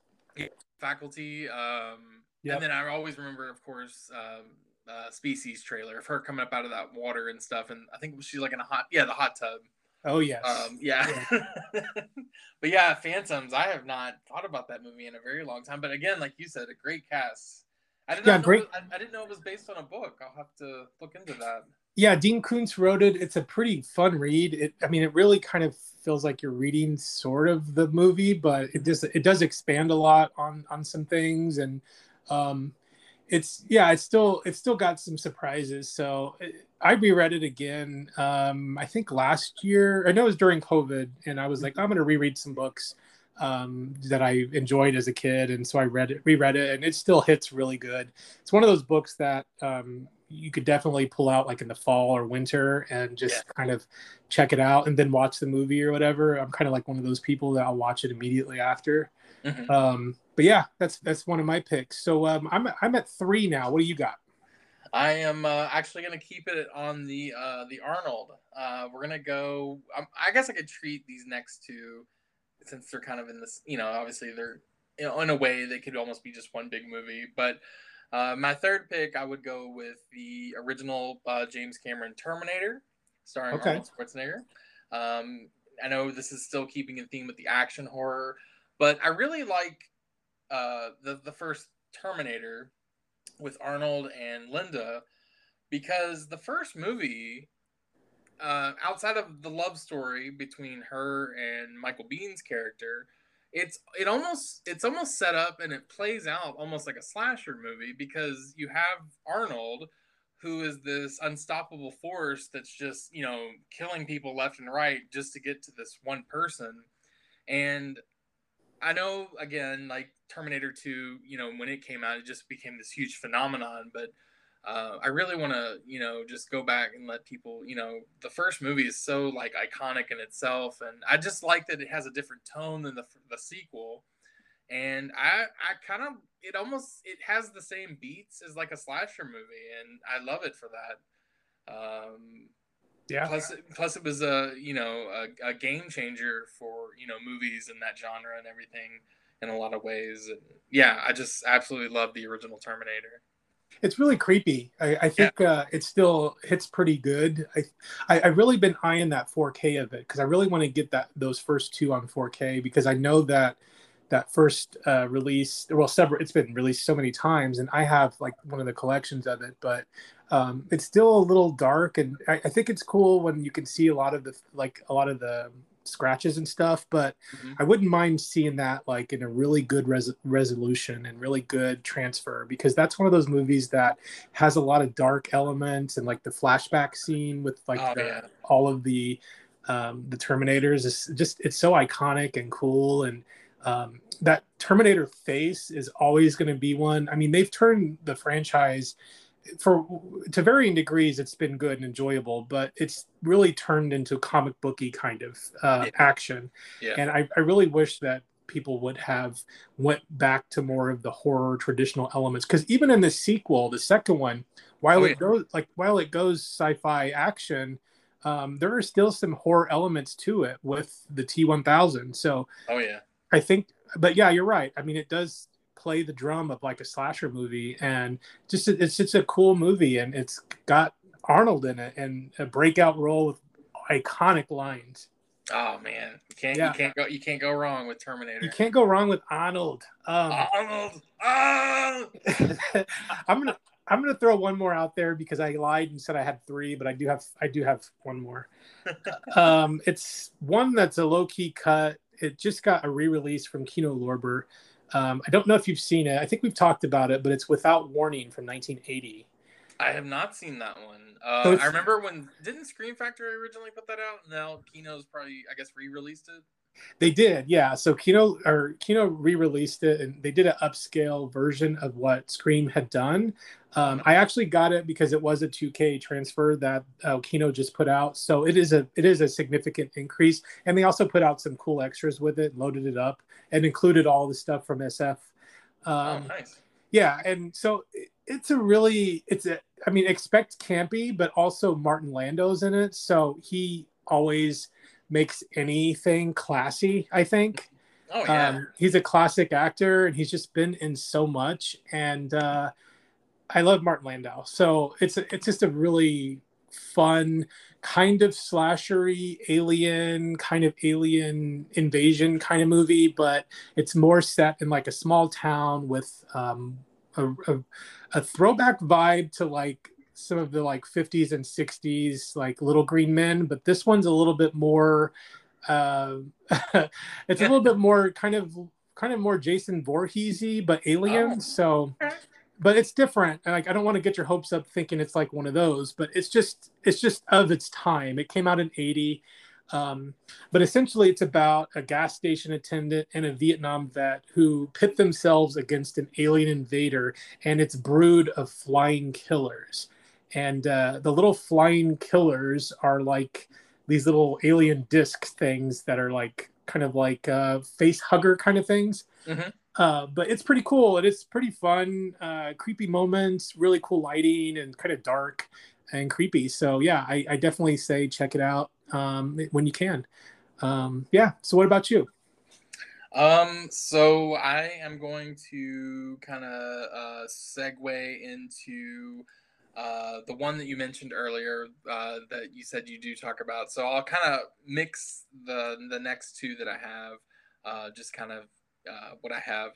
Faculty. Um, Yep. And then I always remember, of course, um, uh, Species trailer of her coming up out of that water and stuff. And I think she's like in a hot, yeah, the hot tub. Oh yes. Um, yeah. but yeah, Phantoms. I have not thought about that movie in a very long time. But again, like you said, a great cast. I did Yeah, know great- I, I didn't know it was based on a book. I'll have to look into that. yeah dean koontz wrote it it's a pretty fun read it i mean it really kind of feels like you're reading sort of the movie but it just it does expand a lot on on some things and um it's yeah it's still it's still got some surprises so it, i reread it again um i think last year i know it was during covid and i was like i'm going to reread some books um, that I enjoyed as a kid, and so I read it, reread it, and it still hits really good. It's one of those books that um, you could definitely pull out like in the fall or winter and just Yeah. kind of check it out, and then watch the movie or whatever. I'm kind of like one of those people that I'll watch it immediately after. Mhm. Um, but yeah, that's that's one of my picks. So um, I'm I'm at three now. What do you got? I am uh, actually going to keep it on the uh, the Arnold. Uh, we're going to go. Um, I guess I could treat these next two since they're kind of in this. You know, obviously they're you know, in a way they could almost be just one big movie. But uh, my third pick, I would go with the original uh, James Cameron Terminator, starring Okay. Arnold Schwarzenegger. Um, I know this is still keeping in theme with the action horror, but I really like uh, the the first Terminator with Arnold and Linda because the first movie, uh, outside of the love story between her and Michael Biehn's character, it's it almost it's almost set up and it plays out almost like a slasher movie because you have Arnold who is this unstoppable force that's just you know killing people left and right just to get to this one person and I know again, like Terminator 2, you know, when it came out, it just became this huge phenomenon. But uh, I really want to, you know, just go back and let people, you know, the first movie is so like iconic in itself, and I just like that it has a different tone than the the sequel. And I, I kind of, it almost, it has the same beats as like a slasher movie, and I love it for that. Um, Yeah, plus plus it was a you know a, a game changer for you know movies in that genre and everything in a lot of ways and yeah i just absolutely love the original terminator it's really creepy. I, I think uh, it still hits pretty good. I, I I really been eyeing that 4K of it because I really want to get that those first two on 4K because I know that that first uh, release well several it's been released so many times and I have like one of the collections of it, but um, it's still a little dark and I, I think it's cool when you can see a lot of the like a lot of the scratches and stuff, but Mhm. I wouldn't mind seeing that like in a really good res- resolution and really good transfer because that's one of those movies that has a lot of dark elements and like the flashback scene with like Oh, the, yeah. all of the um, the Terminators is just it's so iconic and cool and um, that Terminator face is always going to be one. I mean, they've turned the franchise for to varying degrees it's been good and enjoyable but it's really turned into comic booky kind of uh, Yeah. action Yeah. and I, I really wish that people would have went back to more of the horror traditional elements because even in the sequel the second one while Oh, it yeah. goes like while it goes sci-fi action um, there are still some horror elements to it with the t1000 so oh yeah I think, but yeah, you're right. I mean, it does play the drum of like a slasher movie, and just it's just a cool movie, and it's got Arnold in it and a breakout role with iconic lines. oh man you can't Yeah. you can't go you can't go wrong with terminator You can't go wrong with Arnold. Um, arnold! I'm gonna I'm gonna throw one more out there because I lied and said I had three, but I do have I do have one more. um, it's one that's a low key cut. It just got a re release from Kino Lorber. Um, I don't know if you've seen it. I think we've talked about it, but it's Without Warning from 1980. i have not seen that one uh, So i remember when didn't Scream Factory originally put that out now kino's probably i guess re-released it They did, yeah. So Kino or Kino re-released it, and they did an upscale version of what Scream had done. Um, I actually got it because it was a 2K transfer that uh, Kino just put out. So it is a it is a significant increase, and they also put out some cool extras with it, loaded it up, and included all the stuff from SF. oh Um, nice yeah, and so it- it's a really it's a I mean expect campy, but also Martin Landau's in it, so he always makes anything classy. I think. oh yeah Um, he's a classic actor, and he's just been in so much. And uh, I love Martin Landau, so it's it's just a really fun kind of slashery alien kind of alien invasion kind of movie but it's more set in like a small town with um, a, a, a throwback vibe to like some of the like 50s and 60s like little green men but this one's a little bit more uh, it's a little bit more kind of kind of more jason Voorheesy, but alien Oh. so but it's different and like i don't want to get your hopes up thinking it's like one of those but it's just it's just of its time it came out in 80 Um, but essentially, it's about a gas station attendant and a Vietnam vet who pit themselves against an alien invader and its brood of flying killers. And uh, the little flying killers are like these little alien disc things that are like kind of like uh, face hugger kind of things. Mhm. Uh, but it's pretty cool. It is pretty fun, uh, creepy moments, really cool lighting, and kind of dark and creepy. So yeah, I, I definitely say check it out um, when you can. Um, yeah. So what about you? Um, so I am going to kind of uh, segue into uh, the one that you mentioned earlier uh, that you said you do talk about. So I'll kind of mix the the next two that I have, uh, just kind of uh, what I have.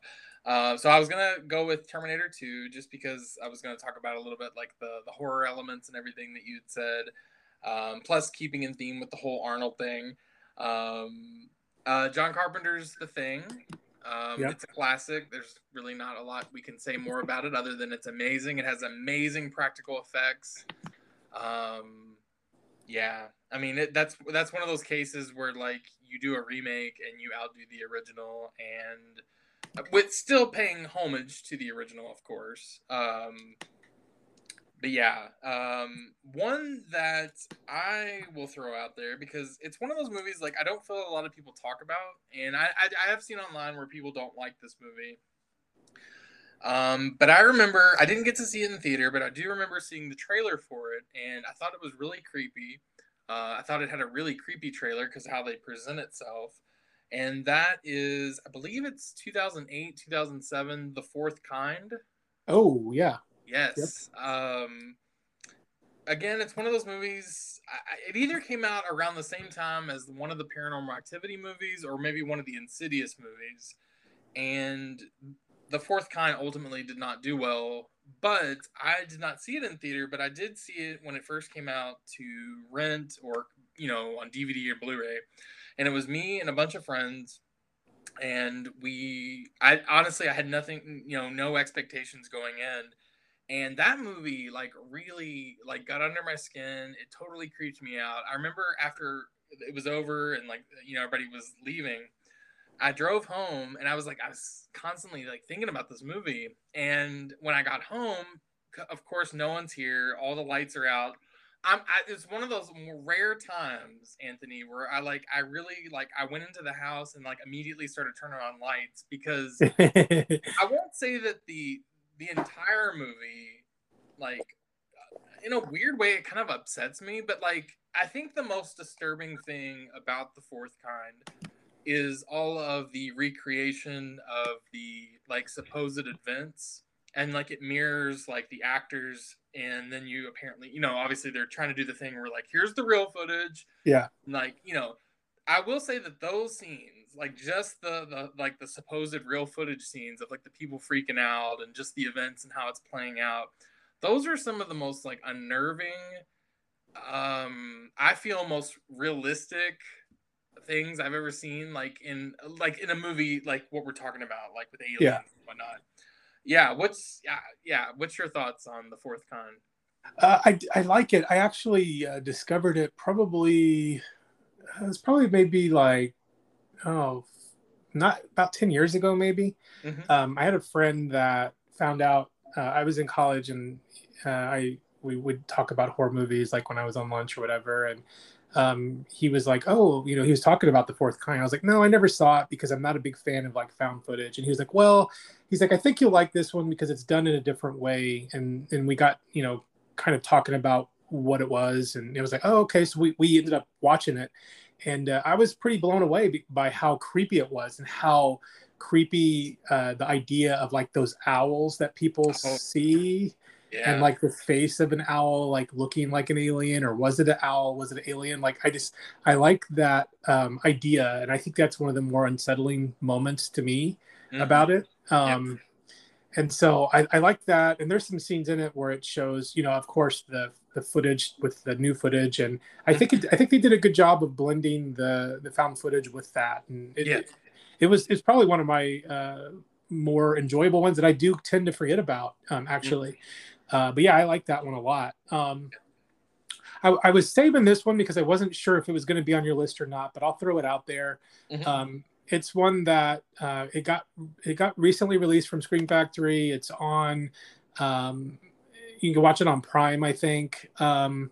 Uh, so I was gonna go with Terminator 2 just because I was gonna talk about a little bit like the the horror elements and everything that you'd said, um, plus keeping in theme with the whole Arnold thing. Um, John Carpenter's The Thing. Um, Yep. It's a classic. There's really not a lot we can say more about it other than it's amazing. It has amazing practical effects. Um, yeah, I mean it, that's that's one of those cases where like you do a remake and you outdo the original, and with still paying homage to the original, of course. Um, but yeah, um, one that I will throw out there because it's one of those movies like I don't feel a lot of people talk about, and I I, I have seen online where people don't like this movie. Um, but I remember I didn't get to see it in theater, but I do remember seeing the trailer for it, and I thought it was really creepy. Uh, I thought it had a really creepy trailer because how they present itself, and that is I believe it's 2008, 2007, The Fourth Kind. Oh yeah. Yes. Um, again, it's one of those movies. I- it either came out around the same time as one of the Paranormal Activity movies, or maybe one of the Insidious movies. And the fourth kind ultimately did not do well. But I did not see it in theater, but I did see it when it first came out to rent or you know on DVD or Blu-ray. And it was me and a bunch of friends and we I honestly I had nothing, you know, no expectations going in and that movie like really like got under my skin. It totally creeped me out. I remember after it was over and like you know everybody was leaving i drove home and i was like i was constantly like thinking about this movie. And when i got home of course no one's here. All the lights are out. I'm, I, it's one of those rare times anthony where i like i really like i went into the house and like immediately started turning on lights because I won't say that the the entire movie, like uh, in a weird way, it kind of upsets me. But like, I think the most disturbing thing about the fourth kind is all of the recreation of the like supposed events, and like it mirrors like the actors. And then you apparently, you know, obviously they're trying to do the thing where like, here's the real footage. Yeah. Like, you know, I will say that those scenes, like just the the like the supposed real footage scenes of like the people freaking out and just the events and how it's playing out, those are some of the most like unnerving, um, I feel most realistic things I've ever seen, like in like in a movie like what we're talking about, like with aliens Yeah. and whatnot. Yeah, what's yeah, yeah, what's your thoughts on the fourth kind? Uh, I, I like it. I actually uh, discovered it probably, uh, it was probably maybe like, oh, not about 10 years ago, maybe. Mhm. Um, I had a friend that found out uh, I was in college and uh, I we would talk about horror movies like when I was on lunch or whatever. And um, he was like, oh, you know, he was talking about the fourth kind. I was like, no, I never saw it because I'm not a big fan of like found footage. And he was like, well, he's like, I think you'll like this one because it's done in a different way. And and we got, you know, kind of talking about what it was. And it was like, oh, okay. So we, we ended up watching it. And uh, I was pretty blown away by how creepy it was and how creepy uh, the idea of like those owls that people Oh. see Yeah, and like the face of an owl like looking like an alien or was it an owl was it an alien like i just i like that um, idea and i think that's one of the more unsettling moments to me Mhm. about it um, and so I, I like that and there's some scenes in it where it shows you know of course the the footage with the new footage and i think it, i think they did a good job of blending the the found footage with that and it, Yeah. it, it was it's probably one of my uh, more enjoyable ones that i do tend to forget about um, actually uh, but yeah i like that one a lot um, I, I was saving this one because I wasn't sure if it was going to be on your list or not, but I'll throw it out there. Mhm. Um, it's one that uh, it got it got recently released from Scream Factory. It's on. Um, you can watch it on Prime, I think. Um,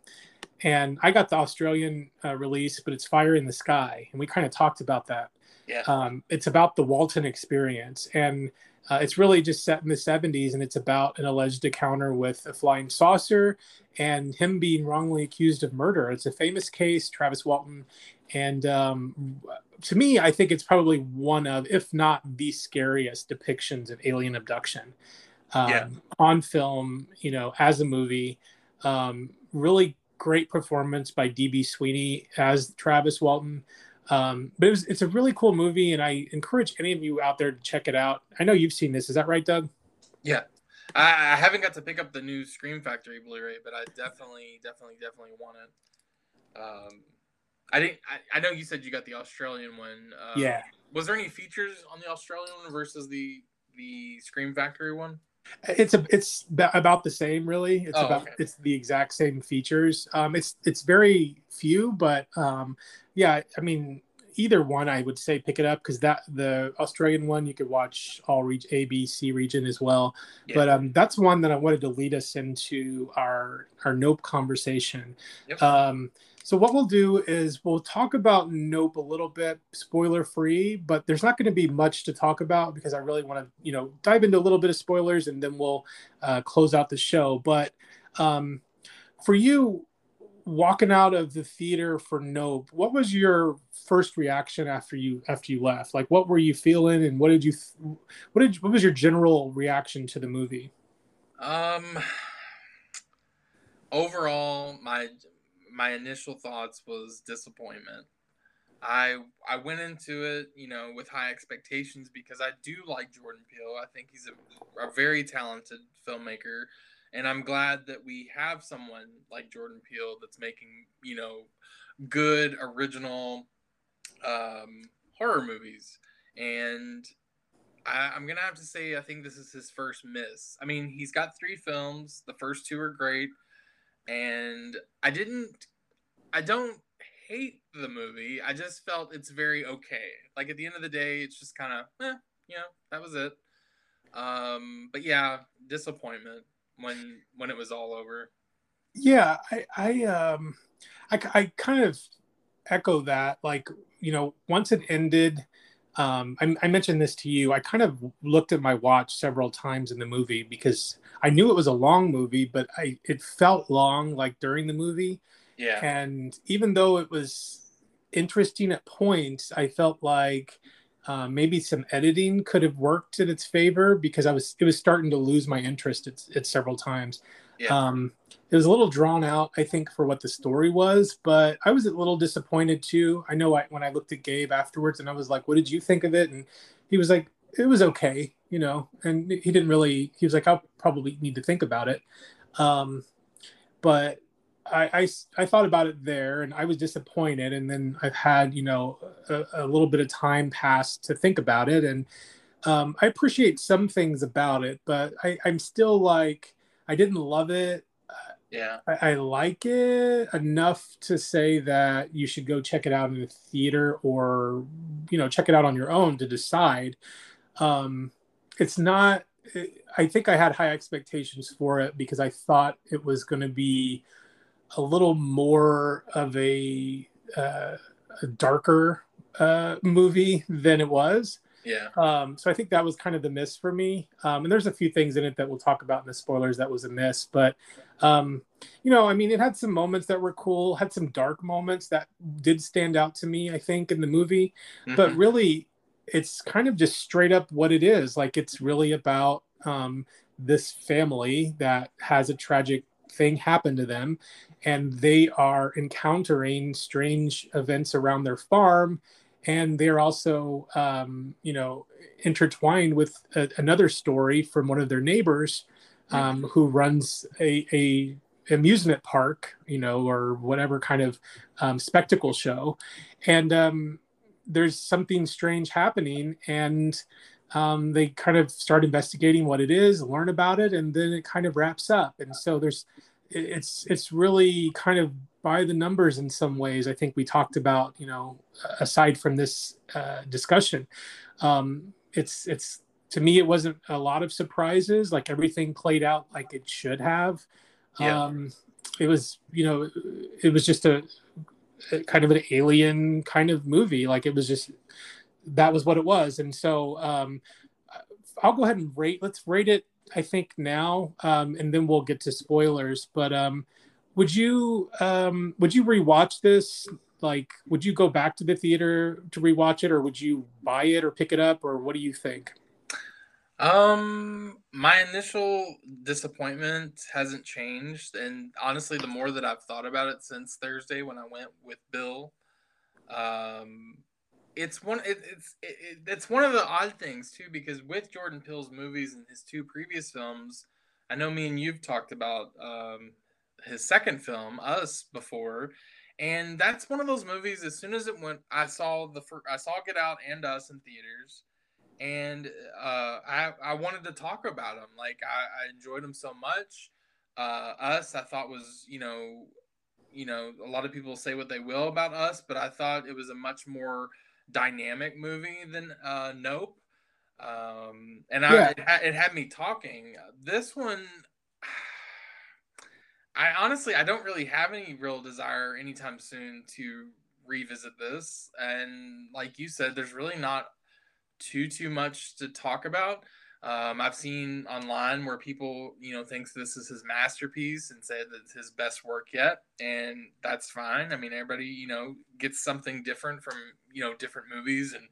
and I got the Australian uh, release, but it's Fire in the Sky, and we kind of talked about that. Yeah. Um, it's about the Walton experience, and uh, it's really just set in the 70s, and it's about an alleged encounter with a flying saucer and him being wrongly accused of murder. It's a famous case, Travis Walton, and um, to me, I think it's probably one of, if not the scariest depictions of alien abduction um, Yeah. on film. You know, as a movie, um, really great performance by DB Sweeney as Travis Walton. Um, but it was, it's a really cool movie, and I encourage any of you out there to check it out. I know you've seen this. Is that right, Doug? Yeah. I, I haven't got to pick up the new Scream Factory Blu-ray, but I definitely, definitely, definitely want it. Um, I didn't. I, I know you said you got the Australian one. Um, Yeah. Was there any features on the Australian one versus the the Scream Factory one? It's a it's about the same, really. It's Oh, about okay. it's the exact same features. Um, it's it's very few, but um, yeah, I mean either one, I would say pick it up because that the Australian one you could watch all reach A, B, C region as well. Yeah. But um, that's one that I wanted to lead us into our our Nope conversation. Yep. Um, so what we'll do is we'll talk about Nope a little bit, spoiler free, but there's not going to be much to talk about because I really want to, you know, dive into a little bit of spoilers and then we'll uh, close out the show. But um, for you, walking out of the theater for Nope, what was your first reaction after you after you left? Like, what were you feeling, and what did you, what did what was your general reaction to the movie? Um. Overall, my my initial thoughts was disappointment. I I went into it, you know, with high expectations because I do like Jordan Peele. I think he's a, a very talented filmmaker, and I'm glad that we have someone like Jordan Peele that's making, you know, good original um, horror movies. And I, I'm gonna have to say I think this is his first miss. I mean, he's got three films. The first two are great, and I didn't, I don't hate the movie. I just felt it's very okay. Like at the end of the day, it's just kind of, eh, you know, that was it. Um, but yeah, disappointment when when it was all over. Yeah, I, I, um, I, I kind of echo that. Like, you know, once it ended, um, I, I mentioned this to you. I kind of looked at my watch several times in the movie because I knew it was a long movie, but I it felt long, like during the movie. Yeah, And even though it was interesting at points, I felt like uh, maybe some editing could have worked in its favor because I was it was starting to lose my interest at, at several times. Yeah. Um, it was a little drawn out, I think, for what the story was, but I was a little disappointed too. I know I, when I looked at Gabe afterwards and I was like, "What did you think of it?" And he was like, "It was okay," you know, and he didn't really. He was like, "I'll probably need to think about it," um, but I, I, I thought about it there and I was disappointed. And then I've had, you know, a, a little bit of time pass to think about it. And um, I appreciate some things about it, but I, I'm still like, I didn't love it. yeah, I, I like it enough to say that you should go check it out in the theater or, you know, check it out on your own to decide. Um, it's not, I think I had high expectations for it because I thought it was going to be a little more of a, uh, a darker uh, movie than it was. yeah, Um, so I think that was kind of the miss for me. Um, and there's a few things in it that we'll talk about in the spoilers that was a miss. But, um, you know, I mean, it had some moments that were cool, had some dark moments that did stand out to me, I think, in the movie. But Mhm. really, it's kind of just straight up what it is. Like, it's really about um, this family that has a tragic thing happen to them. And they are encountering strange events around their farm and they're also um, you know intertwined with a, another story from one of their neighbors um, who runs a, a amusement park you know or whatever kind of um, spectacle show. And um, there's something strange happening and um, they kind of start investigating what it is learn about it and then it kind of wraps up. And so there's it's it's really kind of by the numbers in some ways. I think we talked about you know aside from this uh, discussion, um, it's it's to me it wasn't a lot of surprises. Like everything played out like it should have. Yeah. Um, it was you know it was just a, a kind of an alien kind of movie. Like it was just that was what it was, and so um, I'll go ahead and rate. Let's rate it. I think now, um, and then we'll get to spoilers. But um, would you um, would you rewatch this? Like, would you go back to the theater to rewatch it, or would you buy it or pick it up, or what do you think? Um, my initial disappointment hasn't changed, and honestly, the more that I've thought about it since Thursday when I went with Bill, um, it's one it, it's it, it- it's one of the odd things too because with Jordan Peele's movies and his two previous films, I know me and you've talked about um his second film, Us, before, and that's one of those movies. As soon as it went, I saw the fir- I saw Get Out and Us in theaters and uh, I I wanted to talk about him. Like I, I enjoyed him so much. Uh, us, I thought was you know, you know, a lot of people say what they will about us, but I thought it was a much more dynamic movie than uh, Nope. Um, and I it, ha- it had me talking. This one. I honestly, I don't really have any real desire anytime soon to revisit this. And like you said, there's really not too too much to talk about. Um, I've seen online where people, you know, thinks this is his masterpiece and said that it's his best work yet, and that's fine. I mean, everybody, you know, gets something different from you know different movies, and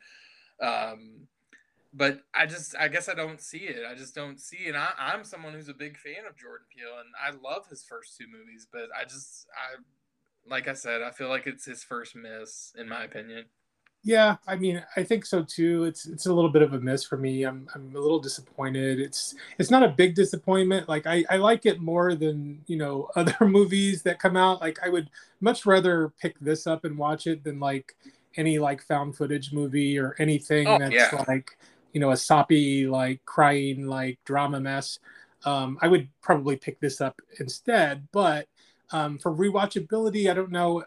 um, but I just, I guess I don't see it. I just don't see it. I, I'm someone who's a big fan of Jordan Peele, and I love his first two movies, but I just, I, like I said, I feel like it's his first miss, in my opinion. Yeah, I mean, I think so too. It's it's a little bit of a miss for me. I'm I'm a little disappointed. It's it's not a big disappointment. Like I I like it more than you know other movies that come out. Like I would much rather pick this up and watch it than like any like found footage movie or anything Oh, that's yeah. like you know a soppy like crying like drama mess. Um, I would probably pick this up instead. But um, for rewatchability, I don't know.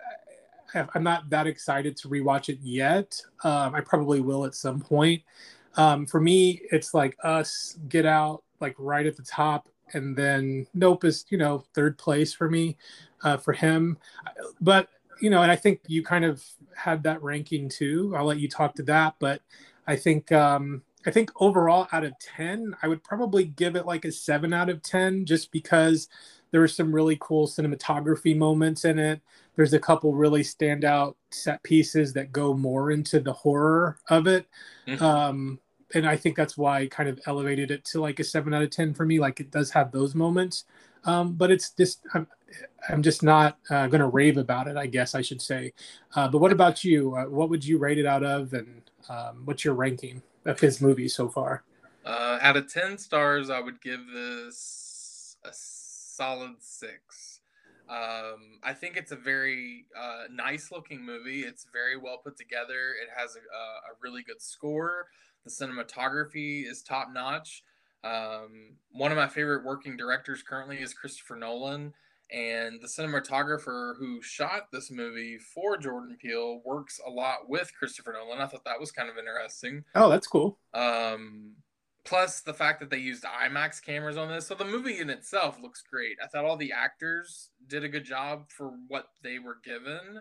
I'm not that excited to rewatch it yet. Um, I probably will at some point. Um, for me, it's like Us, Get Out, like right at the top, and then Nope is you know third place for me, uh, for him. But you know, and I think you kind of had that ranking too. I'll let you talk to that, but I think um, I think overall out of ten, I would probably give it like a seven out of ten, just because there were some really cool cinematography moments in it. There's a couple really standout set pieces that go more into the horror of it. Mhm. um and i think that's why I kind of elevated it to like a 7 out of 10 for me. Like it does have those moments. Um but it's just i'm i'm just not uh, going to rave about it i guess i should say. Uh, but what about you? Uh, what would you rate it out of? And um, what's your ranking of his movies so far? Uh, out of 10 stars, I would give this a solid six. Um, I think it's a very uh, nice looking movie. It's very well put together. It has a, a, a really good score. The cinematography is top notch. Um, one of my favorite working directors currently is Christopher Nolan. And the cinematographer who shot this movie for Jordan Peele works a lot with Christopher Nolan. I thought that was kind of interesting. oh that's cool Um, plus the fact that they used IMAX cameras on this. So the movie in itself looks great. I thought all the actors did a good job for what they were given.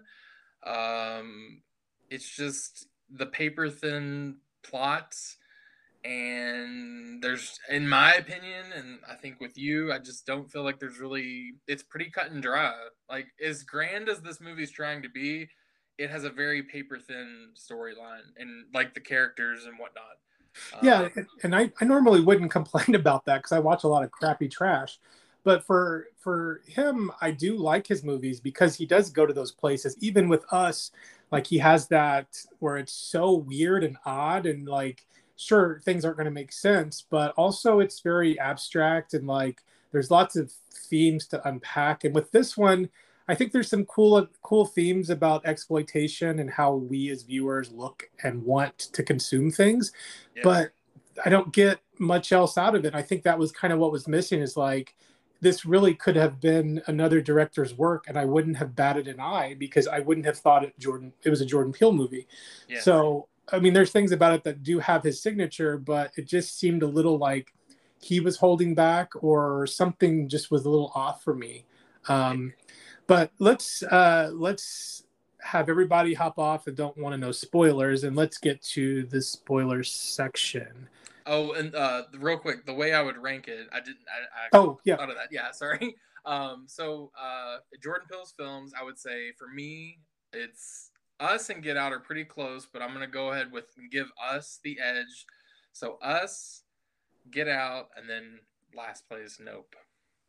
Um, it's just the paper thin plot. And there's, in my opinion, and I think with you, I just don't feel like there's really, it's pretty cut and dry. Like, as grand as this movie's trying to be, it has a very paper thin storyline and like the characters and whatnot. Yeah Um, and- i, I normally wouldn't complain about that because i watch a lot of crappy trash but for for him i do like his movies because he does go to those places even with us like he has that where it's so weird and odd and like sure things aren't going to make sense but also it's very abstract and like there's lots of themes to unpack and with this one i think there's some cool cool themes about exploitation and how we as viewers look and want to consume things yeah. but I don't get much else out of it. I think that was kind of what was missing is like this really could have been another director's work and I wouldn't have batted an eye because I wouldn't have thought it Jordan it was a Jordan Peele movie. Yeah. So I mean there's things about it that do have his signature, but it just seemed a little like he was holding back or something just was a little off for me. Um, but let's uh, let's have everybody hop off and don't want to know spoilers and let's get to the spoilers section. Oh, and uh, real quick, the way I would rank it, I didn't. I, I Oh yeah, thought of that. Yeah, sorry. Um, so uh, Jordan Peele's films, I would say for me, it's Us and Get Out are pretty close, but I'm gonna go ahead with give Us the edge. So Us, Get Out, and then last place Nope,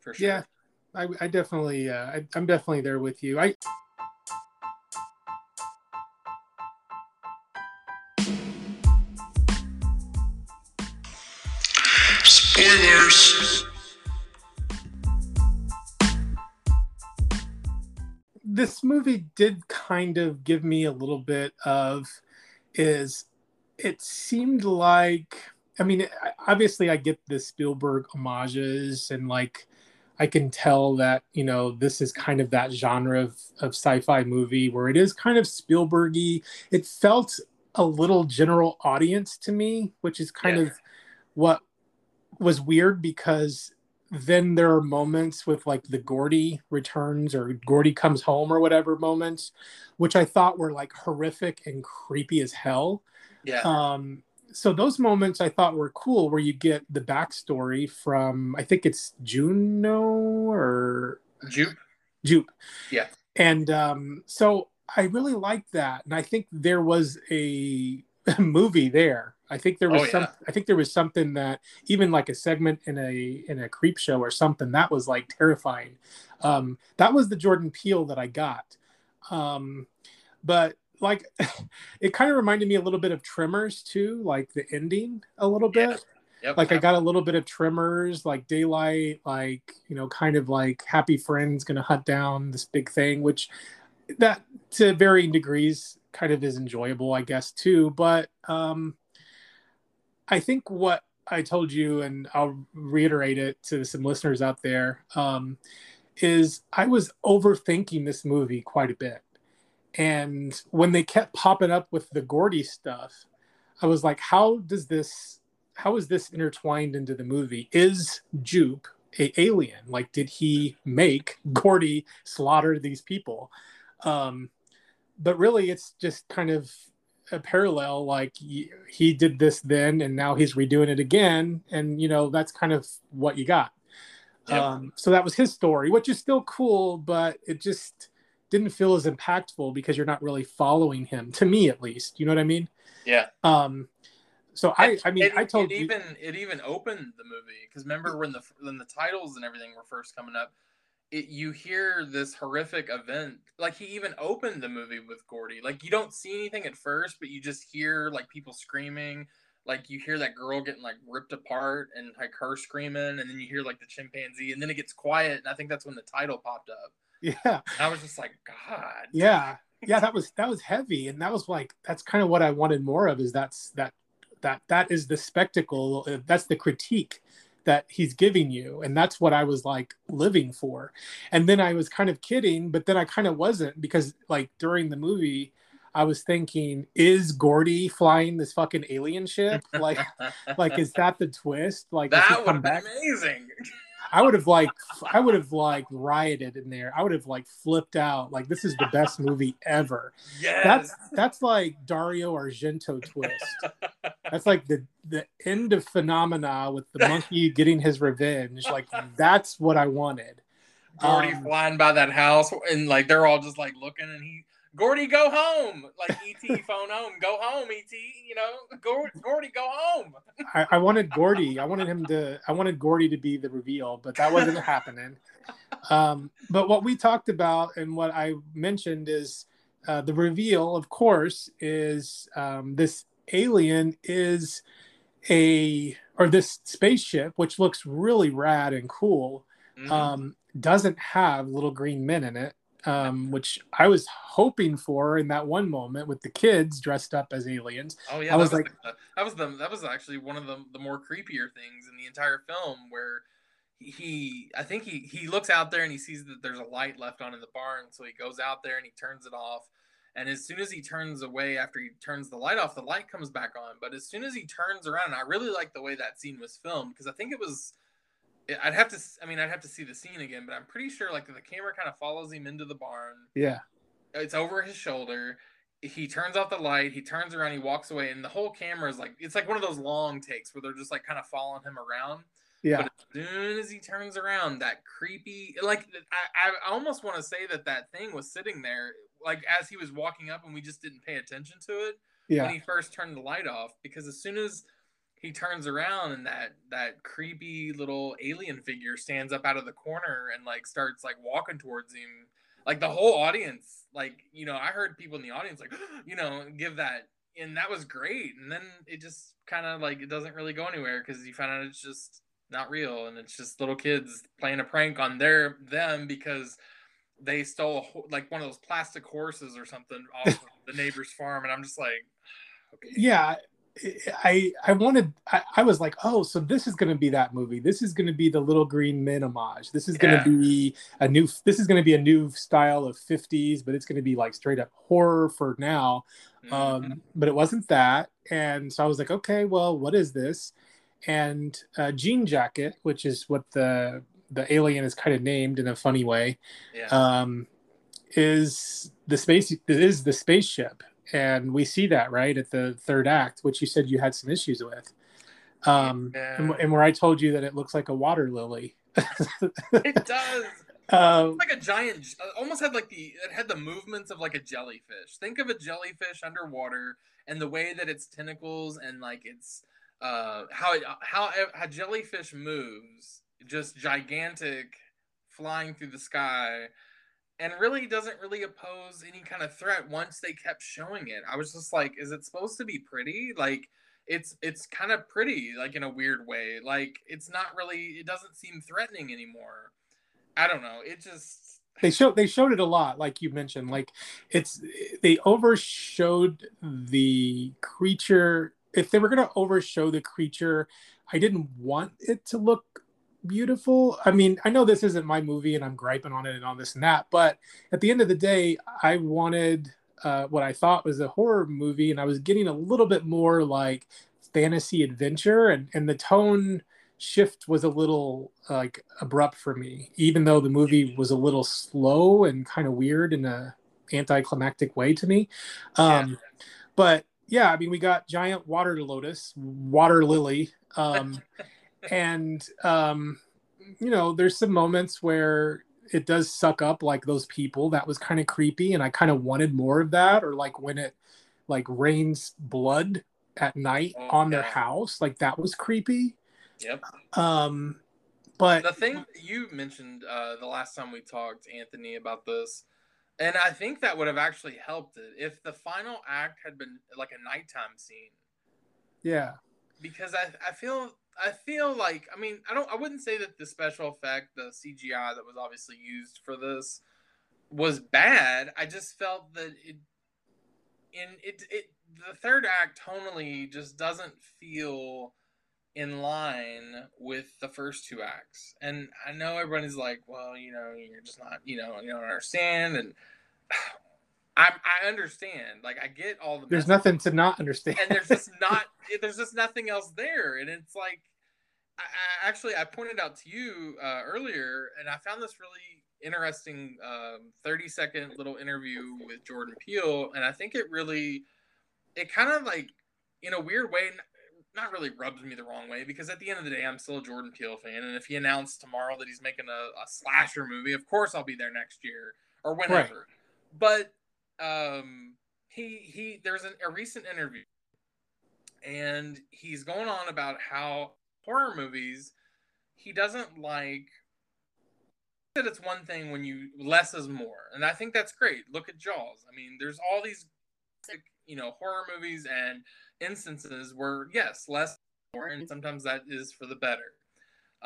for sure. yeah. I, I definitely uh, I, I'm definitely there with you. I Spoilers. this movie did kind of give me a little bit of is it seemed like i mean obviously i get the spielberg homages and like i can tell that you know this is kind of that genre of, of sci-fi movie where it is kind of spielbergy it felt a little general audience to me which is kind Yeah. of what was weird because then there are moments with like the Gordy returns or Gordy comes home or whatever moments, which I thought were like horrific and creepy as hell. Yeah. Um, so those moments I thought were cool where you get the backstory from I think it's Juno or Jupe. Jupe. Yeah. And um, so I really liked that. And I think there was a movie there. I think there was Oh, some yeah. I think there was something that even like a segment in a in a Creepshow or something that was like terrifying. Um, that was the Jordan Peele that I got. Um, but like it kind of reminded me a little bit of Tremors too, like the ending a little Yeah. bit Yep. like I got a little bit of Tremors, like Daylight, like you know, kind of like Happy Friends gonna hunt down this big thing, which that to varying degrees kind of is enjoyable, I guess too. But um, I think what I told you, and I'll reiterate it to some listeners out there, um, is I was overthinking this movie quite a bit, and when they kept popping up with the Gordy stuff, I was like, how does this? how is this intertwined into the movie? Is Jupe a alien? Like, did he make Gordy slaughter these people? Um, but really, it's just kind of a parallel. Like he, did this then, and now he's redoing it again, and you know that's kind of what you got. Yep. Um, so that was his story, which is still cool, but it just didn't feel as impactful because you're not really following him, to me at least. You know what I mean? Yeah. Um, so I, I mean, it, I told it you, even it even opened the movie because remember when the when the titles and everything were first coming up, it you hear this horrific event. Like he even opened the movie with Gordy. Like you don't see anything at first, but you just hear like people screaming. Like you hear that girl getting like ripped apart and like her screaming, and then you hear like the chimpanzee, and then it gets quiet, and I think that's when the title popped up. Yeah, I was just like, God, yeah, yeah. That was that was heavy, and that was like that's kind of what I wanted more of. Is that's that that that is the spectacle. uh, That's the critique that he's giving you, and that's what I was like living for. And then I was kind of kidding, but then I kind of wasn't because like during the movie. I was thinking, is Gordy flying this fucking alien ship? Like, like is that the twist? Like, that would have back? amazing. I would have like I would have like rioted in there. I would have like flipped out. Like this is the best movie ever. Yes. That's that's like Dario Argento twist. That's like the the end of phenomena with the monkey getting his revenge. Like that's what I wanted. Gordy Um, flying by that house and like they're all just like looking and he Gordy go home like ET phone home go home ET you know Gordy go home I, I wanted Gordy. I wanted him to. I wanted Gordy to be the reveal, but that wasn't happening. Um, but what we talked about and what I mentioned is uh, the reveal. Of course, is um, this alien is a or this spaceship, which looks really rad and cool. Mhm. Um, doesn't have little green men in it. Um, which I was hoping for in that one moment with the kids dressed up as aliens. oh yeah I that was was like- the, that was the that was actually one of the the more creepier things in the entire film where he I think he he looks out there and he sees that there's a light left on in the barn, so he goes out there and he turns it off. And as soon as he turns away after he turns the light off, the light comes back on. But as soon as he turns around, I really like the way that scene was filmed because I think it was I'd have to I mean I'd have to see the scene again, but I'm pretty sure like the camera kind of follows him into the barn. Yeah. It's over his shoulder. He turns off the light, he turns around, he walks away, and the whole camera is like it's like one of those long takes where they're just like kind of following him around. Yeah. But as soon as he turns around, that creepy, like I, I almost want to say that that thing was sitting there, like as he was walking up, and we just didn't pay attention to it Yeah. when he first turned the light off. Because as soon as he turns around and that that creepy little alien figure stands up out of the corner and like starts like walking towards him, like the whole audience, like you know, I heard people in the audience like, you know, give that, and that was great. And then it just kind of like it doesn't really go anywhere because you find out it's just not real and it's just little kids playing a prank on their them because they stole a, like one of those plastic horses or something off of the neighbor's farm. And i'm just like okay. Yeah i i wanted I, I was like oh so this is going to be that movie. This is going to be the little green men homage. This is going to be a new this is going to be a new style of 50s but it's going to be like straight up horror for now. Mhm. um but it wasn't that. And so i was like okay well what is this? And uh, jean jacket which is what the the alien is kind of named in a funny way yeah. um, is the space is the spaceship, and we see that right at the third act, which you said you had some issues with, um, and, Yeah. and where I told you that it looks like a water lily. it does um, like a giant uh, almost had like the it had the movements of like a jellyfish think of a jellyfish underwater and the way that its tentacles and like its uh how it how how jellyfish moves just gigantic flying through the sky and really doesn't really oppose any kind of threat once they kept showing it i was just like is it supposed to be pretty like it's it's kind of pretty like in a weird way like it's not really it doesn't seem threatening anymore i don't know it just they showed they showed it a lot, like you mentioned. Like it's they overshowed the creature. If they were going to overshow the creature, I didn't want it to look beautiful. I mean, I know this isn't my movie and I'm griping on it and on this and that, but at the end of the day, I wanted uh, what I thought was a horror movie, and I was getting a little bit more like fantasy adventure, and and the tone shift was a little like abrupt for me, even though the movie was a little slow and kind of weird in a anticlimactic way to me. Um, But yeah, I mean, we got giant water lotus, water lily, um, and um, you know, there's some moments where it does suck up like those people. That was kind of creepy, and I kind of wanted more of that, or like when it like rains blood at night Oh, on their house, like that was creepy. Yep. Um, but The thing you mentioned uh, the last time we talked, Anthony, about this, and I think that would have actually helped it if the final act had been like a nighttime scene. yeah, Because I, I feel I feel like I mean I don't I wouldn't say that the special effect the CGI that was obviously used for this was bad. I just felt that it in it it the third act tonally just doesn't feel in line with the first two acts. And I know everybody's like, well, you know, you're just not, you know, you don't understand. And I, I understand. Like, I get all the. there's nothing to not understand. and there's just not there's just nothing else there and it's like I, I actually i pointed out to you uh, earlier and i found this really interesting um, 30 second little interview with jordan peele and i think it really it kind of like in a weird way not really rubs me the wrong way because at the end of the day i'm still a jordan peele fan and if he announced tomorrow that he's making a, a slasher movie of course i'll be there next year or whenever but um he he there's an, a recent interview and he's going on about how horror movies he doesn't like that it's one thing when you less is more. And i think that's great. Look at jaws. I mean there's all these you know horror movies and instances where yes less more and sometimes that is for the better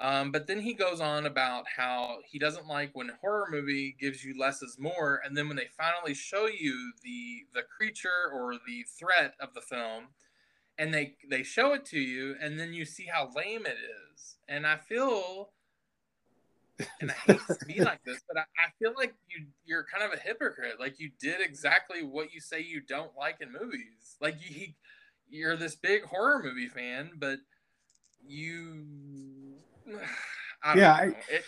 um, but then he goes on about how he doesn't like when a horror movie gives you less is more, and then when they finally show you the the creature or the threat of the film, and they they show it to you, and then you see how lame it is. And I feel and I hate to be like this, but I, I feel like you you're kind of a hypocrite. Like you did exactly what you say you don't like in movies. Like you he, you're this big horror movie fan, but you I Yeah. I- It-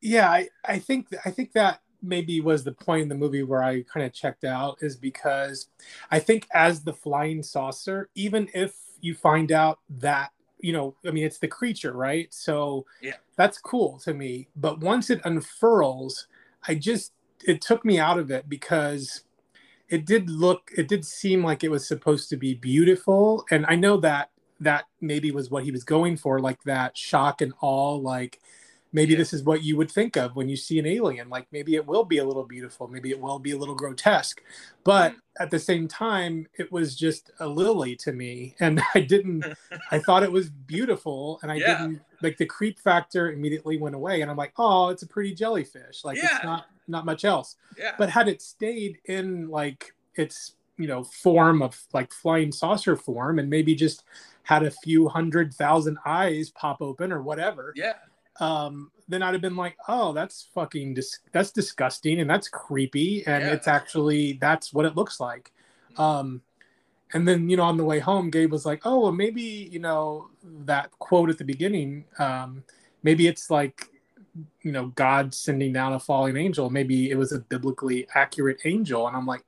yeah I, I think i think that maybe was the point in the movie where i kind of checked out is because i think as the flying saucer even if you find out that you know i mean it's the creature right so Yeah. that's cool to me but once it unfurls i just it took me out of it because it did look it did seem like it was supposed to be beautiful and i know that that maybe was what he was going for like that shock and awe like maybe Yeah. this is what you would think of when you see an alien like maybe it will be a little beautiful maybe it will be a little grotesque but Mm. at the same time it was just a lily to me and i didn't i thought it was beautiful and i Yeah. didn't like the creep factor immediately went away and i'm like oh it's a pretty jellyfish like Yeah. it's not not much else yeah. but had it stayed in like its you know form of like flying saucer form and maybe just had a few hundred thousand eyes pop open or whatever yeah. um then i'd have been like oh that's fucking dis- that's disgusting and that's creepy and Yeah. it's actually that's what it looks like um and then you know on the way home gabe was like oh well maybe you know that quote at the beginning um maybe it's like you know god sending down a falling angel maybe it was a biblically accurate angel and i'm like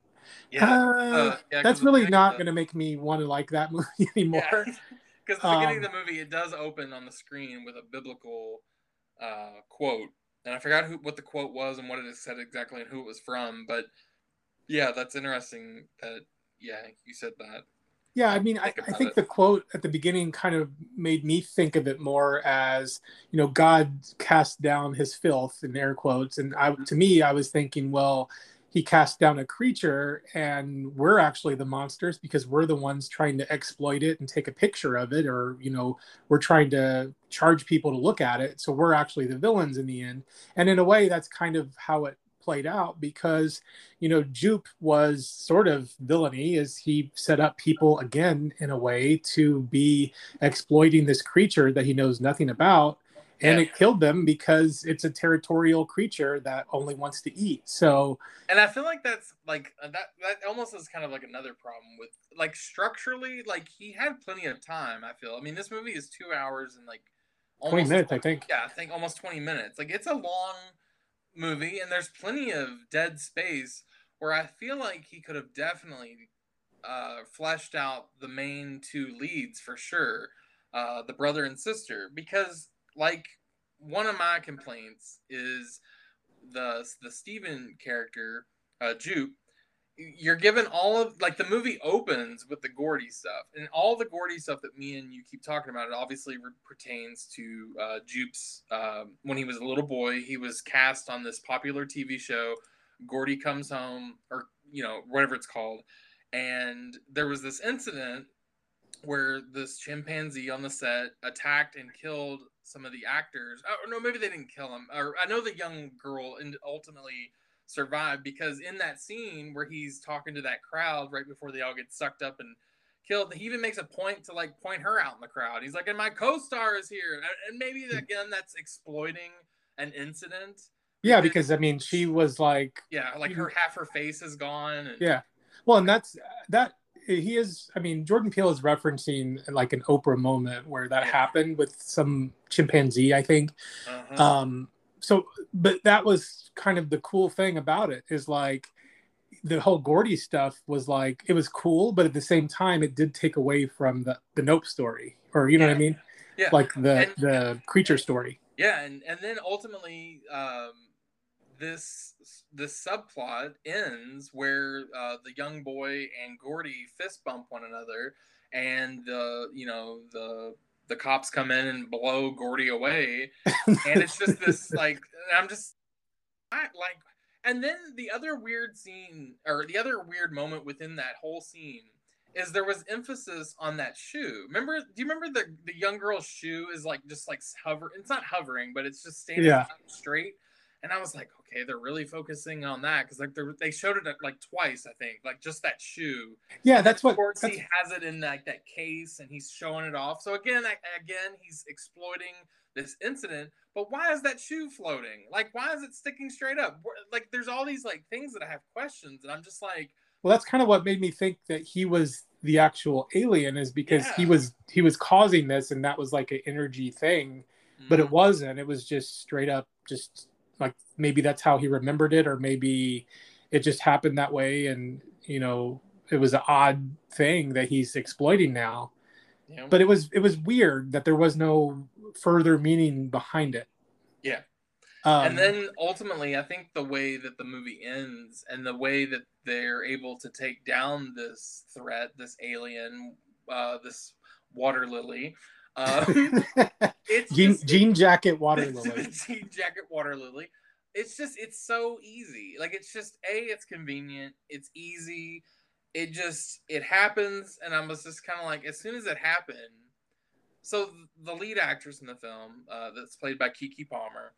Yeah. uh, Uh, yeah, that's really not going to make me want to like that movie anymore Yeah. Because the beginning Um, of the movie, it does open on the screen with a biblical uh, quote, and I forgot who what the quote was and what it said exactly and who it was from. But yeah, that's interesting. That yeah, you said that. Yeah, I mean, I, think I think it. the quote at the beginning kind of made me think of it more as, you know, God cast down his filth in air quotes. And I, to me, I was thinking, well, he cast down a creature and we're actually the monsters because we're the ones trying to exploit it and take a picture of it or you know we're trying to charge people to look at it. So we're actually the villains in the end. And in a way that's kind of how it played out because you know jupe was sort of villainy as he set up people again in a way to be exploiting this creature that he knows nothing about and Yeah. it killed them because it's a territorial creature that only wants to eat so And I feel like that's like uh, that. That almost is kind of like another problem with like structurally. Like he had plenty of time. I feel. I mean, this movie is two hours and like 20 minutes i think Yeah, I think almost 20 minutes. Like it's a long movie and there's plenty of dead space where I feel like he could have definitely uh, fleshed out the main two leads for sure, uh, the brother and sister, because like one of my complaints is the the Steven character, uh, Jupe. You're given all of like the movie opens with the Gordy stuff, and all the Gordy stuff that me and you keep talking about. It obviously re- pertains to uh, Jupe's um, when he was a little boy. He was cast on this popular TV show, Gordy Comes Home, or you know whatever it's called, and there was this incident where this chimpanzee on the set attacked and killed some of the actors. Oh no, maybe they didn't kill him. Or I know the young girl and ultimately survived because in that scene where he's talking to that crowd right before they all get sucked up and killed, he even makes a point to like point her out in the crowd. He's like, "And my co-star is here," and- maybe hmm. again that's exploiting an incident. yeah because i mean she was like Yeah, like her half her face is gone. And, Yeah. Well, and that's that he is. I mean, Jordan Peele is referencing like an Oprah moment where that Yeah. happened with some chimpanzee, I think. Uh-huh. Um, so, but that was kind of the cool thing about it is like the whole Gordy stuff was like it was cool, but at the same time, it did take away from the the Nope story, or you know what I mean, yeah. like the And- the creature story. Yeah, and and then ultimately, um, this this subplot ends where uh, the young boy and Gordy fist bump one another, and the you know the the cops come in and blow Gordy away, and it's just this like I'm just I like, and then the other weird scene or the other weird moment within that whole scene is there was emphasis on that shoe. Remember? Do you remember the the young girl's shoe is like just like hover? It's not hovering, but it's just standing Yeah. straight. And I was like, okay, they're really focusing on that because like they they showed it like twice, I think, like just that shoe. Yeah, that's what. Of course, he has it in like that case, and he's showing it off. So again, again, he's exploiting this incident. But why is that shoe floating? Like, why is it sticking straight up? Like, there's all these like things that I have questions, and I'm just like, well, that's kind of what made me think that he was the actual alien, is because he was he was causing this, and that was like an energy thing. but it mm-hmm. wasn't it was just straight up just maybe that's how he remembered it or maybe it just happened that way and you know it was an odd thing that he's exploiting now know? but it was it was weird that there was no further meaning behind it Yeah. um, and then ultimately i think the way that the movie ends and the way that they're able to take down this threat this alien uh, this water lily uh, it's jean, jean jacket water lily jean jacket water lily it's just it's so easy. Like it's just a it's convenient it's easy it just it happens and i was just kind of like as soon as it happened so the lead actress in the film uh, that's played by Keke Palmer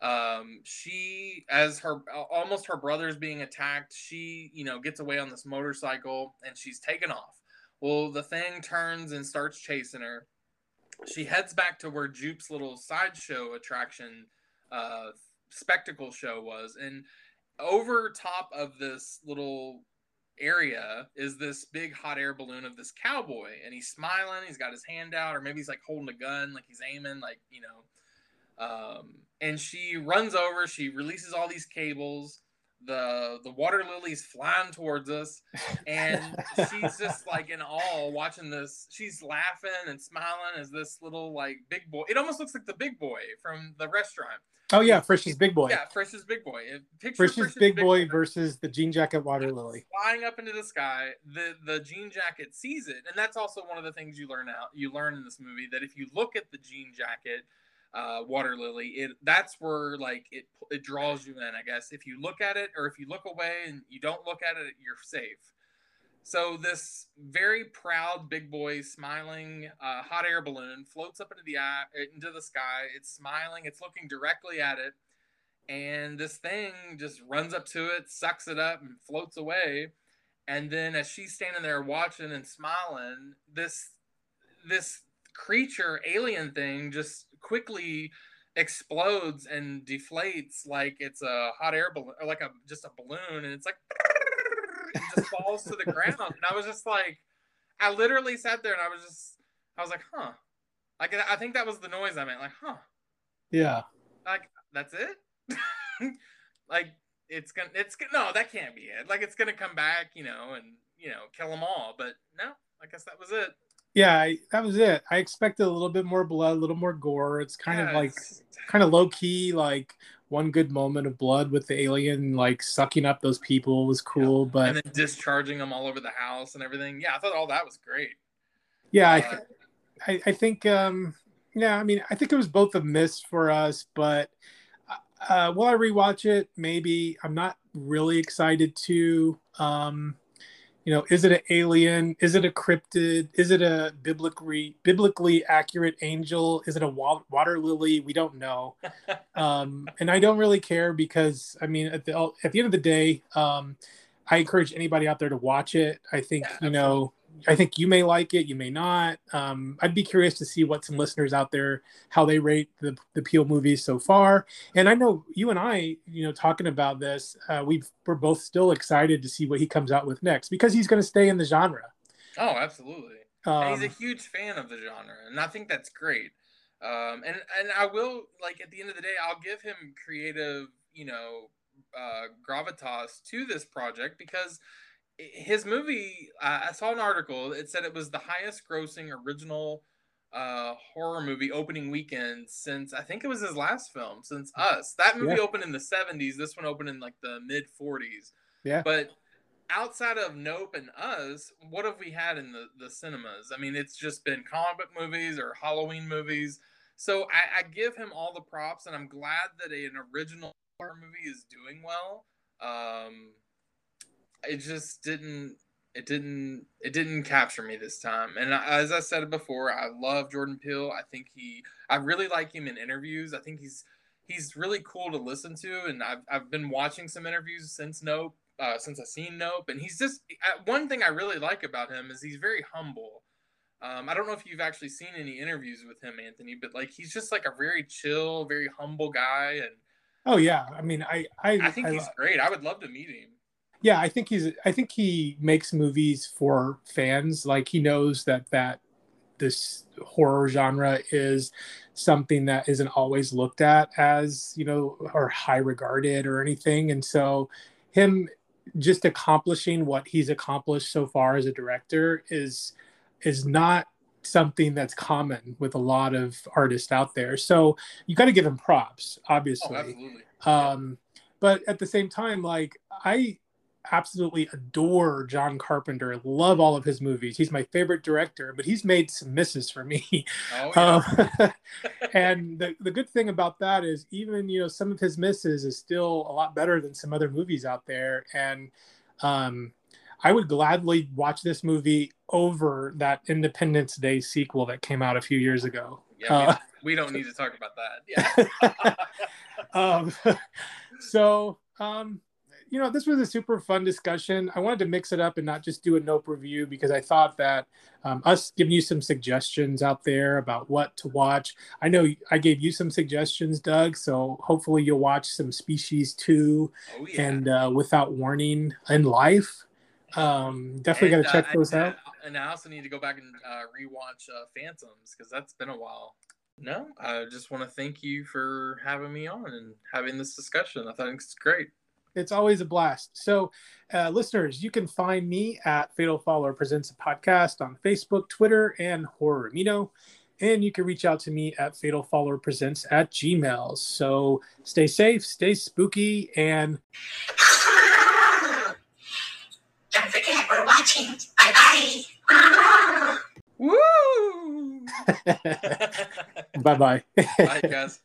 um, she as her almost her brother's being attacked she you know gets away on this motorcycle and she's taken off. Well the thing turns and starts chasing her. She heads back to where Jupe's little sideshow attraction uh, spectacle show was, and over top of this little area is this big hot air balloon of this cowboy, and he's smiling. He's got his hand out, or maybe he's like holding a gun, like he's aiming, like you know. Um, and she runs over. She releases all these cables. The the water lily's flying towards us, and she's just like in awe watching this. She's laughing and smiling as this little like big boy. It almost looks like the big boy from the restaurant. Oh yeah frisch's big boy Yeah, Frisch's big boy. Picture frisch's big boy versus the jean jacket water lily flying up into the sky. The the jean jacket sees it, and that's also one of the things you learn out. You learn in this movie that if you look at the jean jacket. Uh, water lily it that's where like it it draws you in i guess if you look at it or if you look away and you don't look at it you're safe so this very proud big boy smiling uh, hot air balloon floats up into the eye, into the sky. It's smiling. It's looking directly at it, and this thing just runs up to it, sucks it up, and floats away. And then as she's standing there watching and smiling, this this creature alien thing just quickly explodes and deflates like it's a hot air balloon or like a just a balloon and it's like and just falls to the ground. And i was just like i literally sat there and i was just i was like huh. Like i think that was the noise i meant like huh. Yeah. Like that's it? Like it's gonna it's gonna no that can't be it. Like it's gonna come back you know and you know kill them all. But no i guess that was it. Yeah I, that was it. I expected a little bit more blood a little more gore. It's kind of like kind of low key like one good moment of blood with the alien like sucking up those people was cool but and then discharging them all over the house and everything. Yeah i thought all that was great. Yeah I, Uh, th- I i think um yeah i mean i think it was both a miss for us but uh will i rewatch it? Maybe. I'm not really excited to um you know is it an alien? Is it a cryptid? Is it a biblically biblically accurate angel? Is it a water lily? We don't know. Um, and I don't really care because I mean at the at the end of the day, um, I encourage anybody out there to watch it. I think Yeah, you know, I think you may like it, you may not. Um, I'd be curious to see what some listeners out there how they rate the the Peele movies so far. And I know you and I, you know, talking about this, uh, we we're both still excited to see what he comes out with next because he's going to stay in the genre. oh absolutely Um, he's a huge fan of the genre and i think that's great um, and and i will like at the end of the day i'll give him creative you know uh, gravitas to this project because his movie uh, i saw an article it said it was the highest grossing original uh, horror movie opening weekend since i think it was his last film since us that movie Yeah. opened in the 70s this one opened in like the mid 40s Yeah. but outside of Nope and Us, what have we had in the, the cinemas? I mean, it's just been comic book movies or Halloween movies. So I, I give him all the props, and I'm glad that an original horror movie is doing well. Um, it just didn't. It didn't. It didn't capture me this time. And I, as I said before, I love Jordan Peele. I think he. I really like him in interviews. I think he's he's really cool to listen to, and I've I've been watching some interviews since Nope, uh, since I've seen Nope, and he's just uh, one thing I really like about him is he's very humble. Um, I don't know if you've actually seen any interviews with him, Anthony, but like he's just like a very chill, very humble guy, and Oh yeah, I mean, I I, I think I- he's great. I would love to meet him. Yeah, I think he's I think he makes movies for fans. Like he knows that that this horror genre is something that isn't always looked at as you know or high regarded or anything, and so him just accomplishing what he's accomplished so far as a director is is not something that's common with a lot of artists out there. So you got to give him props, Oh, obviously absolutely. um but at the same time like i absolutely adore john carpenter love all of his movies he's my favorite director but he's made some misses for me Oh yeah. um, and the, the good thing about that is even you know some of his misses is still a lot better than some other movies out there and um i would gladly watch this movie over that independence day sequel that came out a few years ago yeah. we uh, don't- we don't need to talk about that. Yeah. um, so um, you know this was a super fun discussion i wanted to mix it up and not just do a nope review because i thought that um, us giving you some suggestions out there about what to watch i know i gave you some suggestions doug so hopefully you'll watch some species 2 Oh yeah. and uh, without warning in life um, definitely got to check uh, those and, out And I also need to go back and uh, rewatch uh, Phantoms because that's been a while. No, I just want to thank you for having me on and having this discussion. I think it's great. It's always a blast. So, uh, listeners, you can find me at Fatal Follower Presents a Podcast on Facebook, Twitter, and Horror Amino. And you can reach out to me at Fatal Follower Presents at Gmail. So stay safe, stay spooky, and Don't forget, we're watching. Bye bye. Woo! bye bye. Bye, guys.